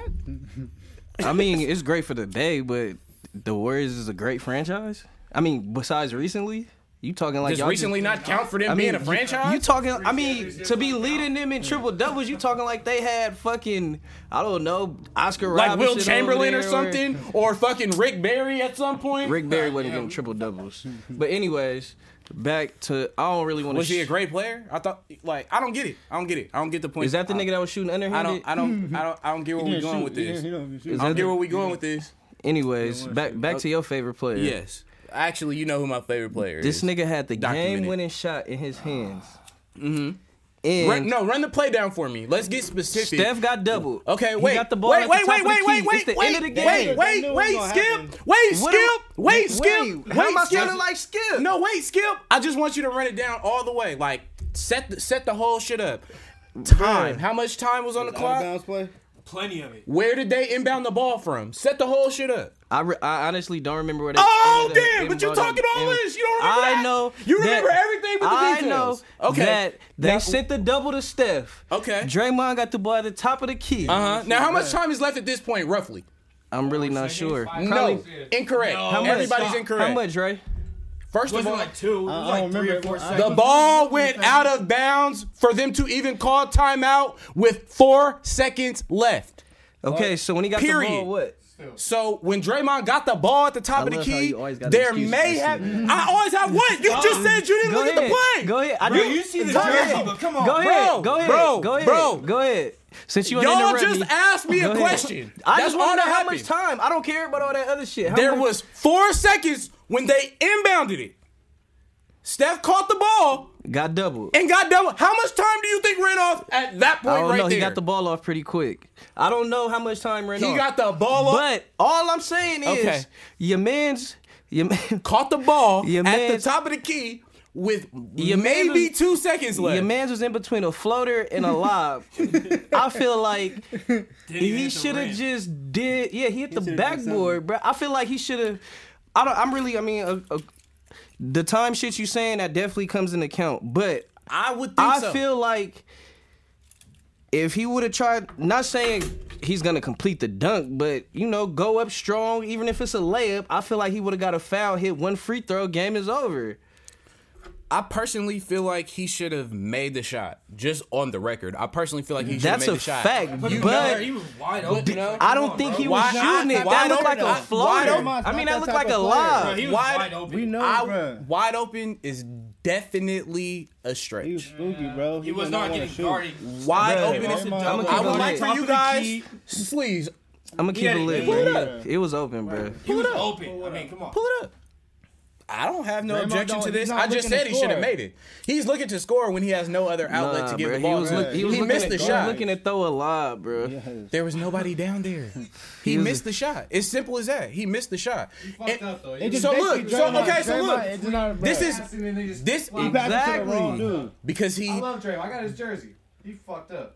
I mean, it's great for the day, but the Warriors is a great franchise. I mean, besides recently, you talking like Does y'all recently not count for them I mean, being a franchise? You talking? I mean, to be leading them in triple doubles, you talking like they had fucking I don't know Oscar like Robertson Wilt Chamberlain or something, or fucking Rick Barry at some point. Rick Barry wasn't getting triple doubles. But anyways, back to I don't really want to. was he a great player? I thought, like, I don't get it. I don't get it. I don't get the point. Is that the I, nigga that was shooting I don't. I don't. I don't. I don't get where we didn't going shoot. with this. didn't- he don't shoot. Is I don't get where we going with this. Anyways, back back to your favorite player. Yes, actually, you know who my favorite player This is. This nigga had the game-winning shot in his hands. Mm-hmm. And Run, no, run the play down for me. Let's get specific. Steph got doubled. Okay, He wait. got the ball wait, at wait, the wait, top of wait, the wait, key. wait, It's the wait, end of the wait, game. wait, They wait, wait, skip, wait, skip, wait, skip, How am I wait, skip. sounding like Skip? No, wait, skip. I just want you to run it down all the way. Like set the, set the whole shit up. Time. How much time was on the clock? play? Plenty of it. Where did they inbound the ball from? Set the whole shit up. I, re- I honestly don't remember where they. Oh ended up damn! But you inbounding- talking all in- this? You don't remember I that? know. You remember that- everything but the I details. know. Okay. That they Now- sent the double to Steph. Okay. Draymond got the ball at the top of the key. Uh huh. Now, how much time is left at this point, roughly? I'm really not sure. Five No, incorrect. No. How much? Everybody's Stop. incorrect. How much, Ray? First of all, like two. It was I like three or four seconds. The ball went out of bounds for them to even call timeout with four seconds left. Okay, so when he got the ball, what? So when Draymond got the ball at the top I of the key, you always got an there may have. I always have what? You just said you didn't Go look ahead. at the play. Go ahead. I Bro, you see the Go jersey, but come on. Go ahead. Bro, go ahead. bro, go ahead. bro. Go ahead. Since you Y'all just me, asked me a ahead. question. I That's just all want that to know how much time. I don't care about all that other shit. How There much- was four seconds when they inbounded it. Steph caught the ball got doubled. and got double. How much time do you think ran off at that point I don't right know. there? He got the ball off pretty quick. I don't know how much time ran He off. He got the ball off. But all I'm saying is, Okay. your man's, your man, [laughs] caught the ball Your at the top of the key with Your maybe was- two seconds left. your man's was in between a floater and a lob. [laughs] I feel like even he should have just did. Yeah, he hit the backboard, bro. I feel like he should have. I don't. I'm really. I mean, uh, uh, the time shit you saying that definitely comes into account, but I would think I so. feel like if he would have tried, not saying he's gonna complete the dunk, but you know, go up strong, even if it's a layup. I feel like he would have got a foul, hit one free throw, game is over. I personally feel like he should have made the shot. Just on the record, I personally feel like he should have That's made a the shot. fact, Put him but there, he was wide open. you know, I don't on, think bro. he Why- was shooting it. That looked like a floater. I mean, that looked like a type of player. lob. Bro, he was Wide- wide open. We know, I, bro. wide open is definitely a stretch. He was spooky, bro. He was not getting guarded. Wide Bruh, open I'ma is. keep I would like for you guys, please I'm gonna keep it lit, bro. it was open, bro. He was open. I mean, come on. pull it up. I don't have no Draymond objection to this. I just said he should have made it. He's looking to score when he has no other outlet Nah, to give bruh, the ball. He was, to. look, he was He missed at, the he was shot. looking to throw a lob, bro. Yes. There was nobody down there. [laughs] He, He was- missed the shot. It's simple as that. He missed the shot. fucked And- up, just So look, so- Draymond- okay, so look. it's not- This is Passing and they just this flop. He passed it to the wrong Exactly. dude. because I he love Dre. I got his jersey. He fucked up.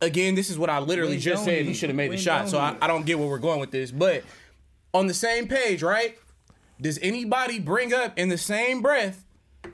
again. This is what I literally We just said. He should have made the shot. So I don't get where we're going with this. But on the same page, right? Does anybody bring up in the same breath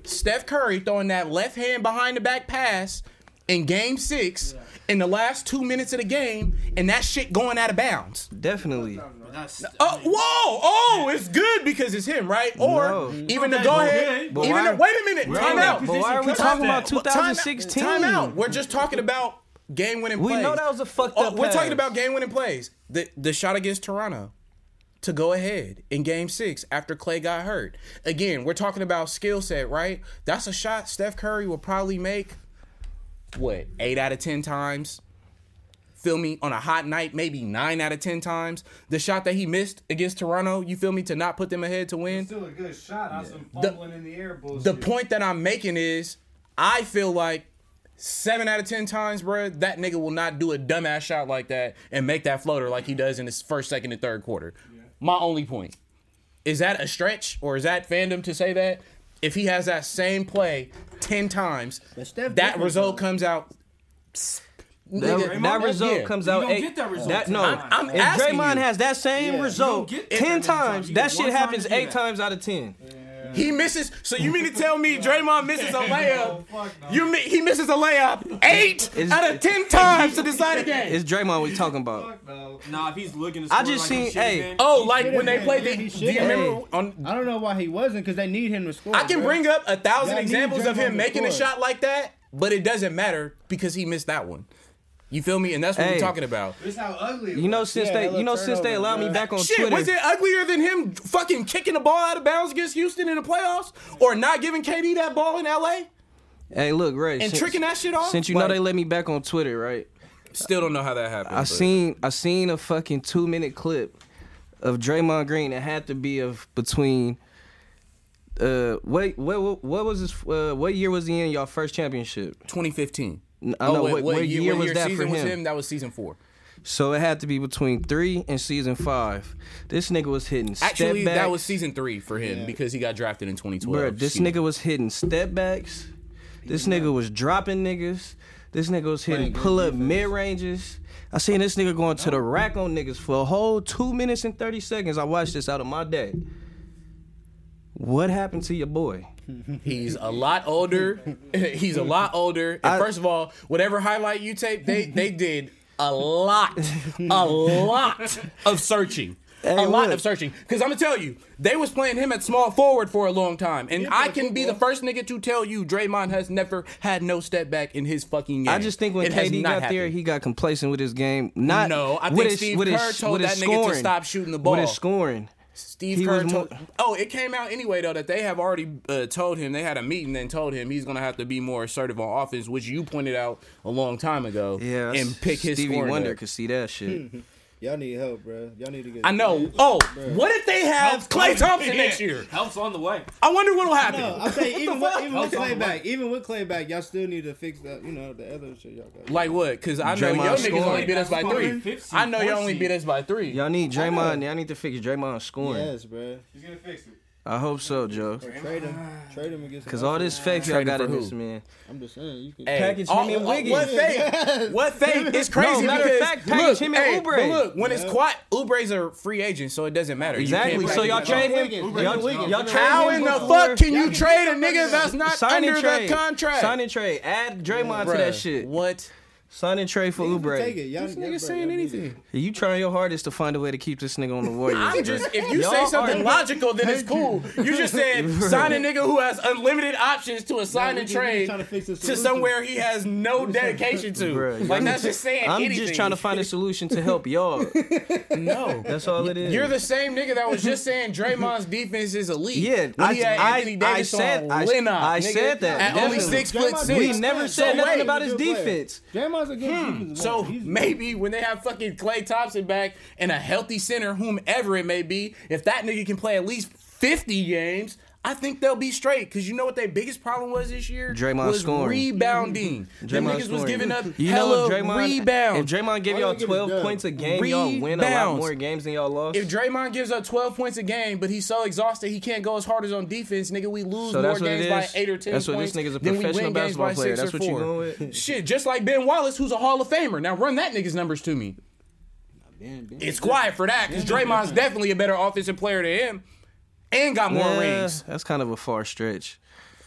Steph Curry throwing that left hand behind the back pass in Game Six in the last two minutes of the game, and that shit going out of bounds? Definitely. But Oh, whoa! Oh, it's good because it's him, right? Or No. even the Okay, go but ahead. why- Even the, wait a minute. We're Time out. But why are we talking about that. Well, time- 2016? Time out. We're just talking about game winning We plays. know that was a fucked Oh, up we're talking about game winning plays. The the shot against Toronto. To go ahead in game six after Klay got hurt. Again, we're talking about skill set, right? That's a shot Steph Curry will probably make, what, eight out of 10 times? Feel me? On a hot night, maybe nine out of 10 times. The shot that he missed against Toronto, you feel me, to not put them ahead to win. Still a good shot. Some The- in the air bullshit. The point that I'm making is, I feel like seven out of ten times, bruh, that nigga will not do a dumbass shot like that and make that floater like he does in his first, second, and third quarter. My only point is that a stretch or is that fandom to say that if he has that same play ten times, Steph that result though. comes out. That, Nigga, that result yeah. comes You out don't eight. get that result That, no, ten I'm if asking Draymond you. has that same Yeah. result You don't get that ten times. times, that shit one time happens eight that. times out of ten. He misses. So you mean to tell me Draymond misses a layup? Oh, fuck no. You mi- he misses a layup eight Is- out of ten times to decide a game. It's Draymond we talking about. Fuck no. Nah, if he's looking to I just like he seen- should've hey, been, Oh, like when they played the. Yeah, Do you should've remember on? I don't know why he wasn't because they need him to score. I can bro. bring up a thousand Y'all need examples of him to making a score. shot like that, but it doesn't matter because he missed that one. You feel me? And that's what Hey. we're talking about. This how ugly. it You know, was. since Yeah, they, that you know, little since they turnover, allowed me bro. back on Shit, Twitter. was it uglier than him fucking kicking the ball out of bounds against Houston in the playoffs, or not giving KD that ball in LA Hey, look, Ray, and since, tricking that shit off? since you Like, know they let me back on Twitter, right? still don't know how that happened. I but- seen I seen a fucking two minute clip of Draymond Green. It had to be of between. Uh, what what what, what was this? Uh, what year was he in y'all first championship? 2015. N- I oh, know wait, what, what year, was that for season was him? That was season four. So it had to be between three and season five. This nigga was hitting step Actually, backs. that was season three for him Yeah. because he got drafted in 2012. Bruh, this Season- nigga was hitting step backs. This nigga was dropping niggas. This nigga was hitting pull up mid ranges. I seen this nigga going to the rack on niggas for a whole two minutes and thirty seconds. I watched this out of my day. What happened to your boy? He's a lot older. [laughs] He's a lot older. And I- first of all, whatever highlight you tape, they they did a lot, a lot of searching. Hey, a lot look. of searching. Because I'm gonna tell you, they was playing him at small forward for a long time, and I can be the first nigga to tell you, Draymond has never had no step back in his fucking game. I just think when It has KD not got there, he got complacent with his game. Not No, I with think his, Steve with Kerr his, told that his nigga to stop shooting the With ball. his scoring. Steve He Kerr was told. more- oh, it came out anyway though that they have already uh, told him they had a meeting and told him he's gonna have to be more assertive on offense, which you pointed out a long time ago. Yeah, and pick his Stevie Wonder up. could see that shit. [laughs] Y'all need help, bro. Y'all need to get. I know. Oh, what if they have Klay Thompson next year? Help's on the way. I wonder what'll happen. No, I'm saying [laughs] even with, even with Klay the back, even with Klay back, y'all still need to fix that. You know the other shit y'all got. Like what? Because I know Draymond your niggas only beat us by three. 15, I know y'all only beat us by three. Y'all need Draymond. Y'all need to fix Draymond scoring. Yes, bro. He's gonna fix it. I hope so, Joe. Trade him. Trade him against. Cause all this faith y'all Trading got for in who? this man. I'm just saying. You can. Hey, Package him and all- Wiggins. What fake? What fake? It's crazy matter of because fact, package look, him and hey, Oubre. but look, when it's Yeah. quiet, Oubre's a free agent, so it doesn't matter. You Exactly. can't So y'all package him. trade him. Wiggins. Y'all, Wiggins. y'all trade How him in the before- fuck can you trade a nigga that's not Sign under and trade. the contract? Sign and trade. Add Draymond to Bruh, that shit. What? Sign and trade for You can take it. Y'all, This nigga saying y'all anything. You trying your hardest to find a way to keep this nigga on the Warriors. I'm just if you Y'all say something are- logical, then it's cool. [laughs] You just said sign a nigga who has unlimited options to a sign we and just- we just trade to to somewhere he has no dedication to. Bruh, Like that's just saying I'm anything. just trying to find a solution to help y'all. [laughs] no. That's all it is. You're the same nigga that was just saying Draymond's defense is elite. Yeah, I- I- I said- I- Lennox, I said that, At only six foot six. we never said nothing about his defense. player. Defense. Draymond's a good defensive So. He's- maybe when they have fucking Klay Thompson back and a healthy center, whomever it may be, if that nigga can play at least 50 games, I think they'll be straight. Because you know what their biggest problem was this year? Draymond was scoring. rebounding. Them Draymond niggas was giving up You know hella if Draymond rebound. if Draymond give y'all they give 12 points a game, y'all win a lot more games than y'all lost. if Draymond gives up 12 points a game, but he's so exhausted he can't go as hard as on defense, nigga, we lose So more that's what it games by 8 or 10 That's what points this nigga's a than we professional win games basketball by player. 6 That's what you 4. going with? Shit, just like Ben Wallace, who's a Hall of Famer. Now run that nigga's numbers to me. Ben- Ben- It's quiet for that because Draymond's definitely a better offensive player than him, and got more Nah, rings. That's kind of a far stretch.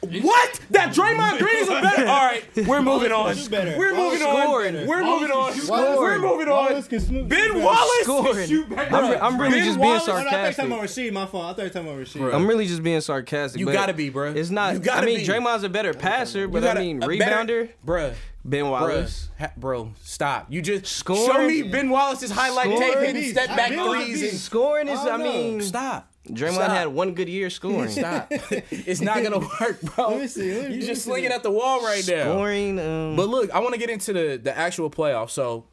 What? That Draymond Green is a better. [laughs] All right, we're moving on. Wallace is better. We're moving on. We're moving on. Wallace- We're moving on. Wallace can Ben Wallace. Scoring. Shoot back. I'm, I'm really Ben just Wallace- being Oh, no, I thought you were sarcastic. talking about Rasheed. My fault. I thought you were talking about Rasheed. I'm really just being sarcastic. You but gotta be, bro. It's not. You gotta I mean, be. Draymond's a better passer, but I mean, rebounder. better, bruh. Ben Bruh, Wallace. ha- bro, stop. You just Scoring- show me Ben Wallace's highlight tape Scoring- hitting step back Bill threes and Scoring is, I oh, mean, stop. Draymond Stop. had one good year scoring. Stop. [laughs] it's not gonna work, bro. Let me see, let me- you let me just slinging at the wall right now. Scoring, um, But look, I want to get into the the actual playoffs. So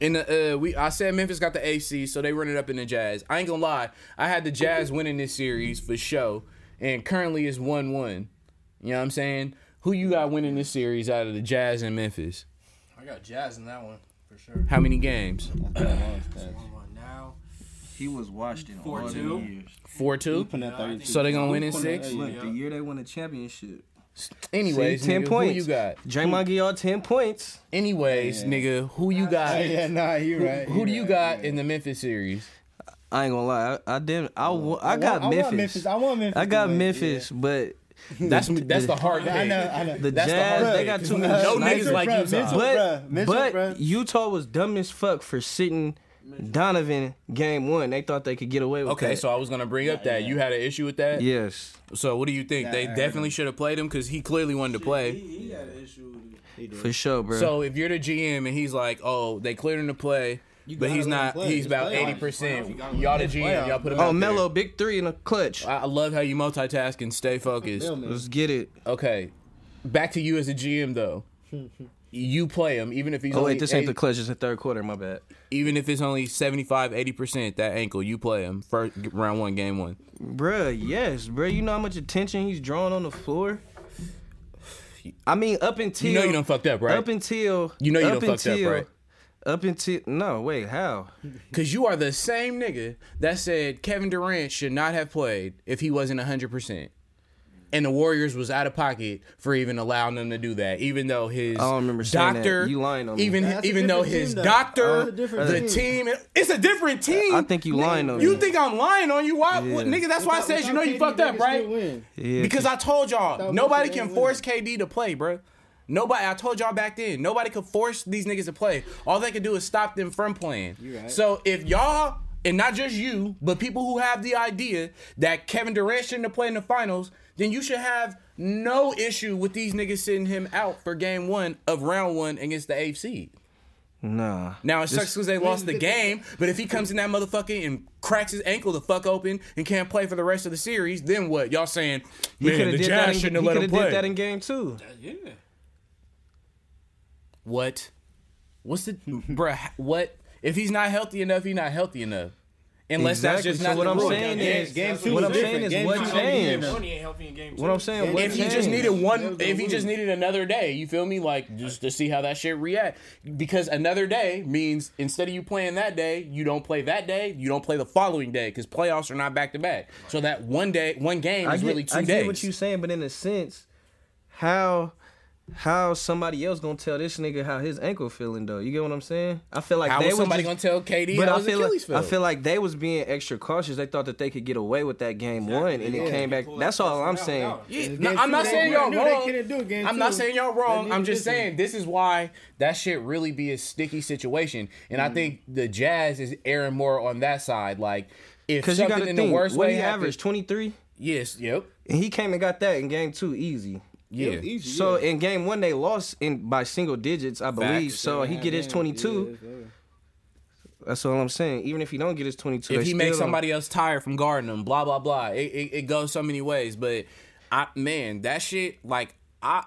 in the uh, we I said Memphis got the AC, so they run it up in the Jazz. I ain't gonna lie, I had the Jazz winning this series for show, and currently it's one one. You know what I'm saying? Who you got winning this series out of the Jazz and Memphis? I got Jazz in that one for sure. How many games? One one now. he was washed in Four, all the years. Four two. Putting that 32. So they gonna win in six. Look, the year they won the championship. Anyways, See, 10 nigga, points. Who you got? Draymond get y'all 10 points. Anyways, nigga, who you got? Yeah, nah, you right. Who do you you right, got you in the Memphis series? I ain't gonna lie. I, I didn't. I, oh. wa- I got I want- I want Memphis. I want Memphis. I got win, Memphis, but That's [laughs] that's the hard Yeah. I know, I know. the That's the Jazz hard they pick. got too No many niggas like bruh, Utah. Mitchell, But bruh, Mitchell, but bruh. Utah was dumb as fuck for sitting Donovan game one. They thought they could get away with Okay, that. so I was gonna bring up that you had an issue with that. yes, So what do you think? they I definitely should have played him because he clearly wanted to play. he had an issue with it. for sure, bro. So if you're the GM and he's like, "Oh, they cleared him to play," but he's not. play. He's It's about eighty percent. Y'all the It's GM. Y'all put him on. oh, out Melo, big three in a clutch. I I love how you multitask and stay focused. Let's get it. Okay, back to you as a GM though. [laughs] You play him even if he's Oh only wait, this ain't 80 the clutch. It's the third quarter. My bad, even if it's only 75 80% that ankle you play him first round 1 game 1 Bruh, Yes, bruh. You know how much attention he's drawing on the floor. I mean, up until you know you done fucked up right Up until You know you up done fucked up, right? Up until no, wait, how? Cause you are the same nigga that said Kevin Durant should not have played if he wasn't hundred percent, and the Warriors was out of pocket for even allowing them to do that. Even though his I don't remember saying that. doctor, You lying on me. even That's even though his though. doctor, That's a different the team. team, it's a different team. I think you lying on You me. think I'm lying on you? Why, Yeah. what, nigga? That's why I said you know you fucked up, right? Yeah, Because I told y'all Without nobody can they force KD to play, bro. Nobody. I told y'all back then. Nobody could force these niggas to play. All they could do is stop them from playing. right. So if y'all and not just you, but people who have the idea that Kevin Durant shouldn't have played in the finals, then you should have no issue with these niggas sitting him out for game one of round one against the eighth seed. nah. Now it sucks because they lost the game, but if he comes in that motherfucker and cracks his ankle the fuck open and can't play for the rest of the series, then what? Y'all saying, He man, the did Jazz shouldn't have he let him coulda play. did that in game two. Yeah. what? What's the bruh? What if he's not healthy enough? He's not healthy enough. Unless Exactly. that's just So not what the I'm rule. saying Game- is, game two what I'm saying is Game what two was changed. different. Tony ain't healthy in game two. What I'm saying, what if he just needed one, if he just needed another day, you feel me? Like just to see how that shit react. Because another day means instead of you playing that day, you don't play that day, you don't play the following day because playoffs are not back to back. So that one day, one game is get, really two I days. I get what you're saying, but in a sense, how how somebody else gonna tell this nigga how his ankle feeling though? You get what I'm saying? I feel like how they was was somebody just- gonna tell KD But how I his feel Achilles like I feel like they was being extra cautious. They thought that they could get away with that game one, and it came back. That's all I'm saying. Yeah, no, I'm not saying y'all wrong. couldn't do it game I'm not saying y'all wrong. I'm just saying this is why that shit really be a sticky situation, and Mm. I think the Jazz is erring more on that side. Like if Because you something in think, the worst what way he averaged 23, Yes. Yep. and he came and got that in game two easy. Yeah. Easy, So yeah. in game one they lost in by single digits, I believe. Facts. So he get his 22. yeah, yeah. That's all I'm saying. Even if he don't get his 22, if he makes still don't- somebody else tired from guarding him, blah blah blah. It, it, it goes so many ways, but I man, that shit like I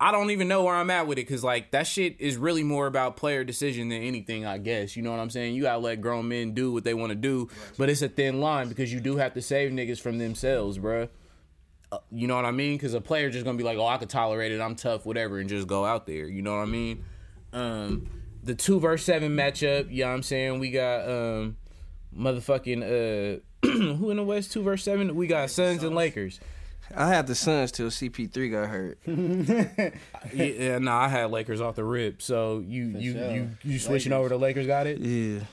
I don't even know where I'm at with it because like that shit is really more about player decision than anything. I guess you know what I'm saying. You gotta let grown men do what they want to do, but it's a thin line because you do have to save niggas from themselves, bruh. Uh, You know what I mean? Because a player just gonna be like, "Oh, I could tolerate it. I'm tough, whatever," and just go out there. You know what I mean? Um, the two verse seven matchup. You know what I'm saying? We got um, motherfucking uh, [clears throat] who in the West? Two verse seven. We got Suns and Lakers. I had the Suns till CP3 got hurt. [laughs] Yeah, yeah, nah, I had Lakers off the rip. So you you sure. you you switching over to Lakers? Got it Yeah, [clears throat]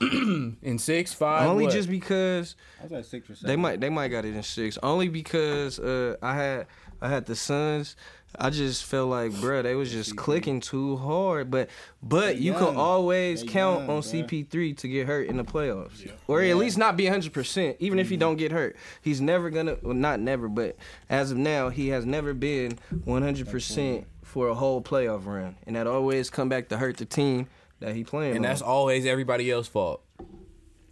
in six five. only what? just because I was like six or seven. they might they might got it in six. Only because uh, I had I had the Suns. I just felt like, bruh, they was just clicking too hard. But but you can always count on. CP3 to get hurt in the playoffs, or at least not be 100. percent Even if he don't get hurt, he's never gonna. Well, not never, but as of now, he has never been 100 percent for a whole playoff run, and that always come back to hurt the team that he playing. And on. that's always everybody else's fault.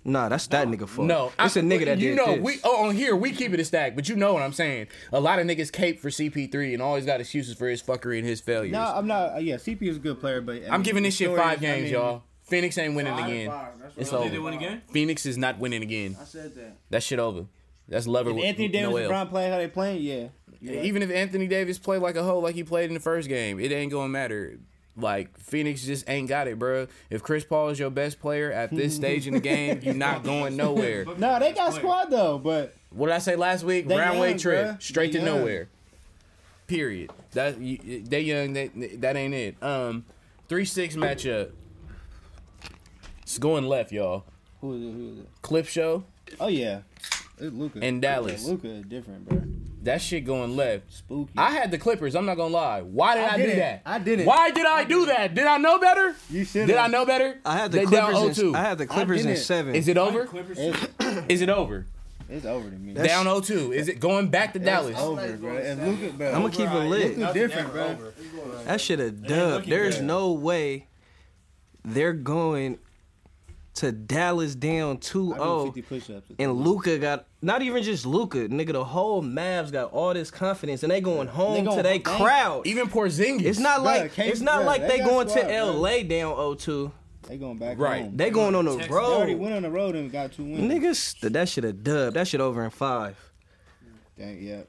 Nah, that's that nigga fault. No, it's a a nigga that you did know this. we oh, on here we keep it a stack, but you know what I'm saying. A lot of niggas cape for CP3 and always got excuses for his fuckery and his failures. No, I'm not. Uh, yeah, CP is a good player, but I I'm mean, giving this shit stories, five I games, mean, y'all. Phoenix ain't winning Five, again. five, It's I over. Did they win again? Phoenix is not winning again. I said that. That shit over. That's lover. If with Anthony Davis no and LeBron playing how they playing, yeah. Yeah. Even if Anthony Davis played like a hoe like he played in the first game, it ain't gonna matter. Like Phoenix just ain't got it, bro. If Chris Paul is your best player at this stage in the game, you're not [laughs] going nowhere. [laughs] No, they got squad though, but What did I say last week? They Round way young, trip, bruh. straight They to young. nowhere. Period. That you, they young. That that ain't it. Um, three six matchup. It's going left, y'all. who is it? Who is it? Clip show. Oh yeah, it's Luka. And Dallas. Luka is different, bro. That shit going left. Spooky. I had the Clippers. I'm not gonna lie. Why did I, I do didn't. that? I didn't. Why did I do that? Did I know better? you should. Did I know better? I had the They down Clippers. In, 0-2. I had the Clippers in seven. Is it over? Is it over? it's over to me. That's- Down 0-2. Is it going back to Dallas? It's over, bro. And Luka, bro. I'm gonna keep it lit. Luka different, bro. That shit a dub. There's no way they're going to Dallas down I 2-0 and Luka got not even just Luka, nigga. The whole Mavs got all this confidence and they going home They to going- their they- crowd. Even Porzingis. It's not like K- it's not bruh, like they they going squad, to bruh. LA down 0-2. They going back Right. home. They going on the Texas, They already went on the road and got two wins. Niggas, that shit a dub. That shit over in five. Dang, yeah.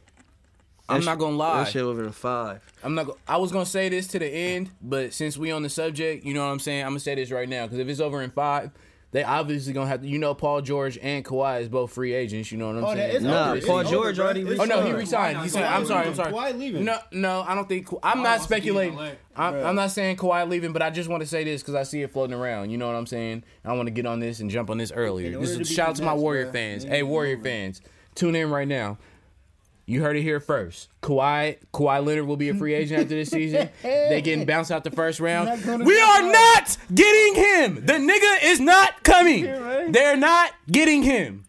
I'm That not gonna lie. That shit over in five. I'm not. Go- I was gonna say this to the end, but since we on the subject, you know what I'm saying. I'm gonna say this right now because if it's over in five, they obviously gonna have to. You know, Paul George and Kawhi is both free agents. You know what I'm Oh, saying? is Nah, over. Paul George bro. already It's Oh no, he over. resigned. He said, "I'm sorry, I'm sorry." Kawhi leaving. No, no, I don't think. I'm oh, not wants to be in speculating. I'm, I'm not saying Kawhi leaving, but I just want to say this because I see it floating around. You know what I'm saying? I want to get on this and jump on this earlier. This is shout out to my Warrior bruh, fans. Hey, Warrior fans, tune in right now. You heard it here first. Kawhi Kawhi Leonard will be a free agent after this season. they getting [laughs] bounced out the first round. We are not getting him. The nigga is not coming. right? They're not getting him.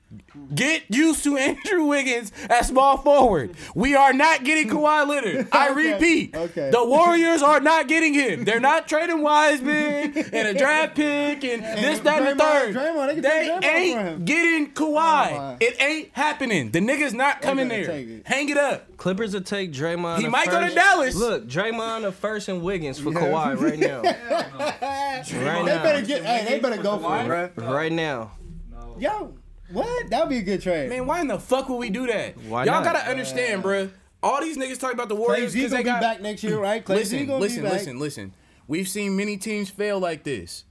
Get used to Andrew Wiggins at small forward. We are not getting Kawhi Leonard. I [laughs] Okay, repeat. okay. The Warriors are not getting him. They're not trading Wiseman and a draft pick and this, that, and the third. Draymond, they they take Draymond for ain't getting Oh, Kawhi. my. it ain't happening. The nigga's not coming there. it. Hang it up. Clippers will take Draymond. He the might go to. Dallas. Look, Draymond the first and Wiggins for Kawhi right now. [laughs] right They now. better get. Hey, they better go for it, bro. Right now. Yo, what? That would be a good trade. Man, why in the fuck would we do that? Why Y'all not? gotta understand, bruh. All these niggas talk about the Klay Warriors Z because gonna they be got. back next year, right? [clears throat] Klay Z listen, gonna listen, be back. listen, listen. We've seen many teams fail like this.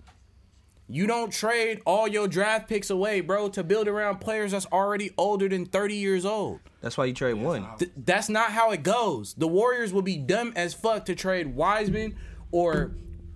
You don't trade all your draft picks away, bro, to build around players that's already older than 30 years old. That's why you trade one. Th- that's not how it goes. The Warriors will be dumb as fuck to trade Wiseman or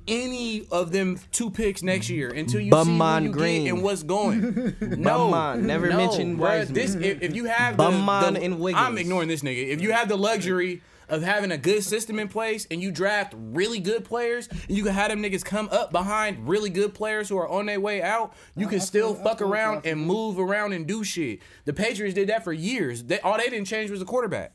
any of them two picks next year until you see Bumman who you Green. get and what's going. [laughs] no, Bumman. Never no, mention bruh. Wiseman. This if, if you have the, Bumman the- and Wiggins. I'm ignoring this nigga. If you have the luxury of having a good system in place and you draft really good players, and you can have them niggas come up behind really good players who are on their way out, you can still feel- fuck around what and move around and do shit. The Patriots did that for years. They, all they didn't change was the quarterback.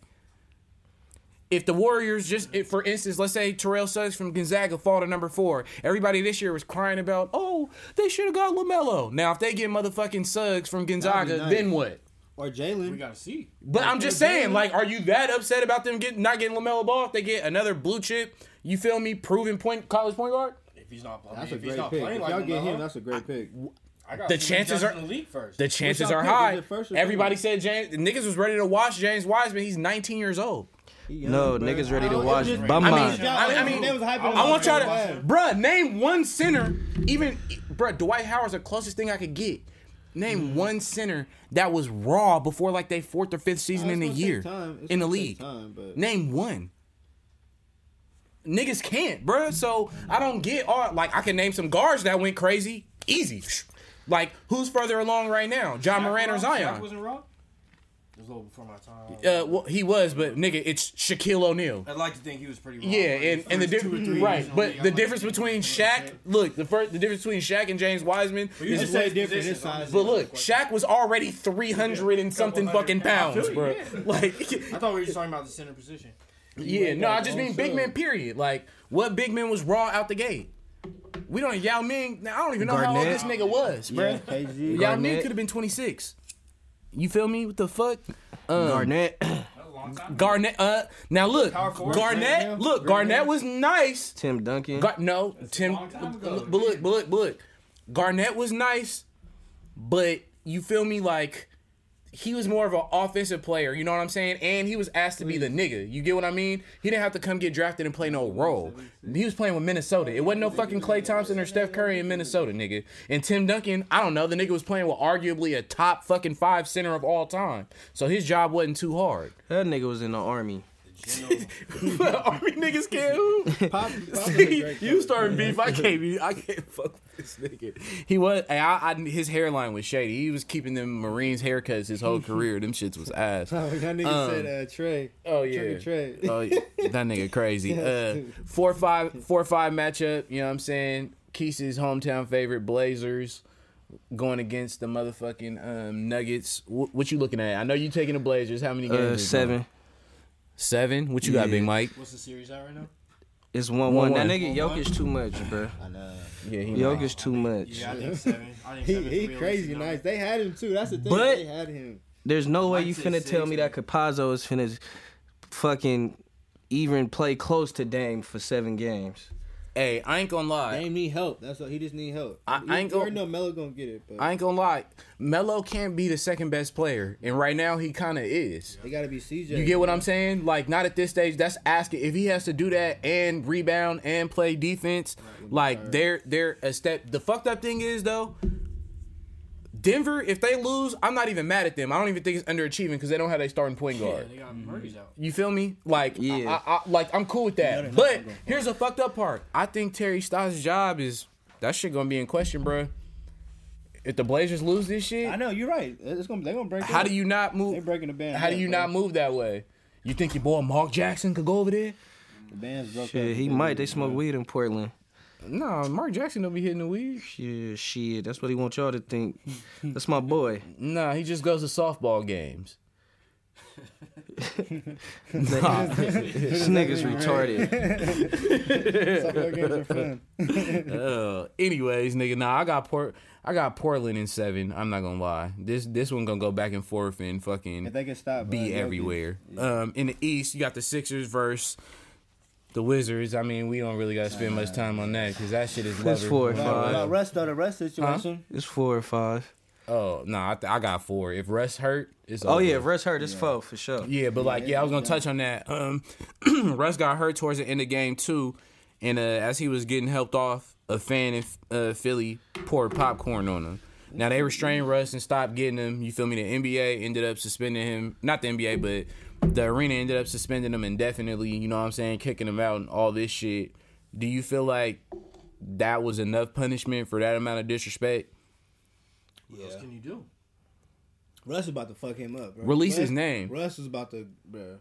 If the Warriors just, if, for instance, let's say Terrell Suggs from Gonzaga fall to number four, everybody this year was crying about, oh, they should have got Lamelo. Now, if they get motherfucking Suggs from Gonzaga, nice. then what? Or Jalen. We gotta see. But I'm just saying, like, are you that upset about them getting not getting Lamelo Ball if they get another blue chip? You feel me? Proven point college point guard. If he's not, I That's mean, a if he's great not pick. playing If like y'all get him, LaMelo, that's a great pick. I got The chances are- in the league first. The chances are pick? high. First Everybody second? said James niggas was ready to watch James Wiseman. He's 19 years old. No, niggas ready to watch just- Bumman. I mean, I, I mean, They was hyping him I want y'all to, so bruh, name one center. Even, bruh, Dwight Howard's the closest thing I could get. Name Mm-hmm. one center that was raw before like their fourth or fifth season Oh, in it's a year take time. It's in the league. time, but- Name one. Niggas can't, bruh. So I don't get all like I can name some guards that went crazy easy. Like who's further along right now, Ja Morant or Shaq Zion? wasn't raw. It was a little before my time. Uh, well, he was, but nigga, it's Shaquille O'Neal. I'd like to think he was pretty raw. Yeah, but and, and the first two or difference, right? But league, the I'd like difference between he Shaq, look, the first, the difference between Shaq and James Wiseman you is just say say different. This size. But look, Shaq was already three hundred and something fucking pounds, bro. [laughs] Like, I thought we were just talking about the center position. Yeah, no, I just mean big men. Period. Like, what big man was raw out the gate? We don't Yao Ming. Now, I don't even know how old this nigga was, Yeah, bruh. KG. Yao Ming could have been 26. You feel me? What the fuck? Um, Garnett. [clears throat] That was a long time. Garnett. Uh, now look, Garnett. Grant Look, Garnett was nice. Tim Duncan. Gar- no, That's Tim. ago. But look, but look, but look. Garnett was nice, but you feel me? Like he was more of an offensive player. You know what I'm saying? And he was asked to be the nigga. You get what I mean? He didn't have to come get drafted and play no role. He was playing with Minnesota. It wasn't no fucking Klay Thompson or Steph Curry in Minnesota, nigga. And Tim Duncan, I don't know. The nigga was playing with arguably a top fucking five center of all time. So his job wasn't too hard. That nigga was in the army. [laughs] Army niggas can't hoop. [laughs] Pop, Pop [laughs] See, you coach. starting beef. I can't be. I can't fuck with this nigga. He was. I, I, his hairline was shady. He was keeping them Marines haircuts his whole career. Them shits was ass. Oh, that nigga Um, said uh, Trey. Oh yeah. or Trey. Oh, yeah. that nigga crazy. Uh, four five four five matchup. You know what I'm saying? Keith's hometown favorite Blazers going against the motherfucking um, Nuggets. Wh- what you looking at? I know you taking the Blazers. How many games? Uh, is it? Seven. Seven. What you got, Yeah. Big Mike? What's the series at right now? It's one one. That 1-1. nigga Jokic too much, bro. I know. Yeah, he Jokic too much. Yeah, I think seven. I think He, seven's he realistic crazy number. nice. They had him too. That's the thing. But- they had him. There's no way Mike you said finna tell six, me that eh? Campazzo is finna fucking even play close to Dame for seven games. Hey, I ain't gonna lie. Dame need help. That's what he just need help. I- I ain't gonna. gon- know Melo gonna get it, but I ain't gonna lie. Melo can't be the second best player, and right now he kind of is. they gotta be CJ. You get what I'm saying? Like, not at this stage. That's asking if he has to do that and rebound and play defense. Like, they're they're a step. The fucked up thing is though, Denver. If they lose, I'm not even mad at them. I don't even think it's underachieving because they don't have their starting point Yeah, guard. they got Murray's out. You feel me? Like, Yeah. I, I, I, like I'm cool with that. But here's a fucked up part. I think Terry Stotts' job is that shit gonna be in question, bro. If the Blazers lose this shit, I know you're right. It's gonna they're gonna break. how up. do you not move? They move? breaking the band? How do you bro. not move that way? You think your boy Mark Jackson could go over there? The band's broke Shit, up. he might. They smoke weed in Portland. No, Mark Jackson don't be hitting the weed. Shit, shit. That's what he want y'all to think. [laughs] That's my boy. Nah, he just goes to softball games. [laughs] nah, [laughs] this nigga's retarded. Softball games are fun. Uh, anyways, nigga, nah, I got Port, I got Portland in seven. I'm not gonna lie. This this one gonna go back and forth and fucking If they can stop, be Jokic. everywhere. Um, in the East, you got the Sixers versus the Wizards. I mean, we don't really gotta spend much time on that because that shit is That's lover. four or five. without rest though, the rest situation. It's four or five. Oh no, I, th- I got four. If Russ hurt, it's Oh over. yeah, if Russ hurt, it's four for sure. Yeah, but like, yeah, yeah, I was gonna touch on that. Um, [clears throat] Russ got hurt towards the end of game two, and uh, as he was getting helped off, a fan in uh, Philly poured popcorn on him. Now they restrained Russ and stopped getting him. You feel me? The NBA ended up suspending him. Not the NBA, but the arena ended up suspending him indefinitely. You know what I'm saying? Kicking him out and all this shit. Do you feel like that was enough punishment for that amount of disrespect? What else can you do? Russ is about to fuck him up. Bro. Release Russ, his name. Russ is about to, bro.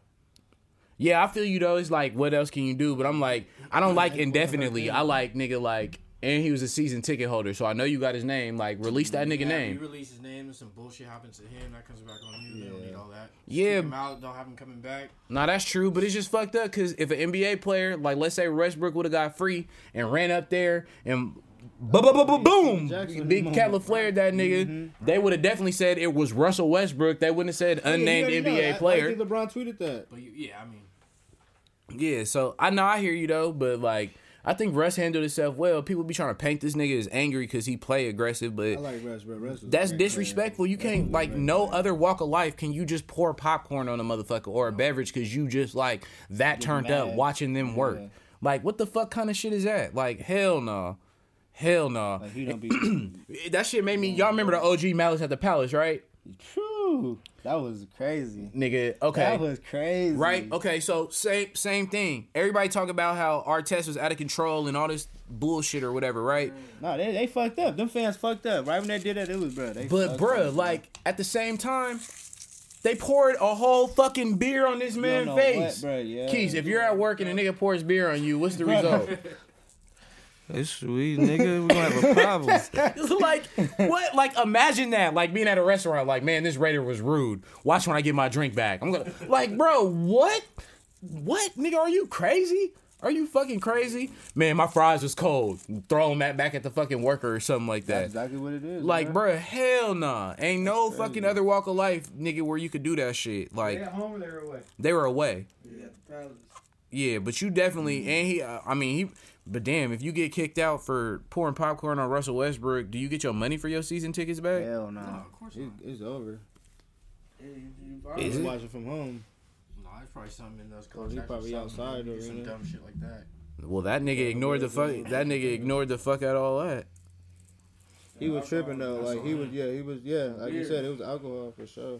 Yeah, I feel you though. It's like, what else can you do? But I'm like, I don't like indefinitely. I like nigga like, and he was a season ticket holder, so I know you got his name. Like, release that nigga Yeah, name. You release his name and some bullshit happens to him, that comes back on you. They don't need all that. Yeah. kick him out, don't have him coming back. Nah, that's true, but it's just fucked up because if an NBA player, like let's say Westbrook would have got free and ran up there and boom, boom, boom, boom, Jackson big moment. cat flared that nigga, mm-hmm. they would have definitely said it was Russell Westbrook. They wouldn't have said unnamed Yeah, you already. NBA I- I player. think LeBron tweeted that. But you, yeah, I mean, Yeah, so I know I hear you though, but like I think Russ handled himself well. People be trying to paint this nigga as angry because he play aggressive, but I like Russ. Russ that's disrespectful. You can't like no other walk of life can you just pour popcorn on a motherfucker or a beverage because you just like that turned up watching them work. Yeah. Like what the fuck kind of shit is that? Like hell no, hell no. Like he don't be. [clears throat] That shit made me. Y'all remember the OG Malice at the Palace, right? True. That was crazy. Nigga, okay. That was crazy. Right. Okay. So same same thing. Everybody talk about how Artest was out of control and all this bullshit or whatever, right? No, they they fucked up. Them fans fucked up. Right when they did that, it was bro. They But up. like at the same time, they poured a whole fucking beer on this man's face. what, bruh, yeah. Keys, if you're at work and a nigga pours beer on you, what's the [laughs] result? It's we nigga. We gonna have a problem. [laughs] It's like what? Like imagine that. Like being at a restaurant. Like man, this waiter was rude. Watch when I get my drink back. I'm gonna like, bro, what? what, nigga? Are you crazy? Are you fucking crazy? Man, my fries was cold. Throw them at, back at the fucking worker or something like That's that. exactly what it is. Like, bro. bruh, hell nah. Ain't no fucking other walk of life, nigga, where you could do that shit. They Like, at home or they're away? they were away. Yeah, the Palace. Yeah, but you definitely and he. Uh, I mean, he. But damn, if you get kicked out for pouring popcorn on Russell Westbrook, do you get your money for your season tickets back? Hell no. No, of course It, not. it's over. Yeah, you, you Is He's it? watching from home. No, it's probably something in those Oh, he contracts. probably outside or some dumb shit like that. Well, that nigga ignored the fuck. That [laughs] nigga ignored the fuck out of all that. He was tripping though. Like he was, yeah, he was, yeah. Like you said, it was alcohol for sure.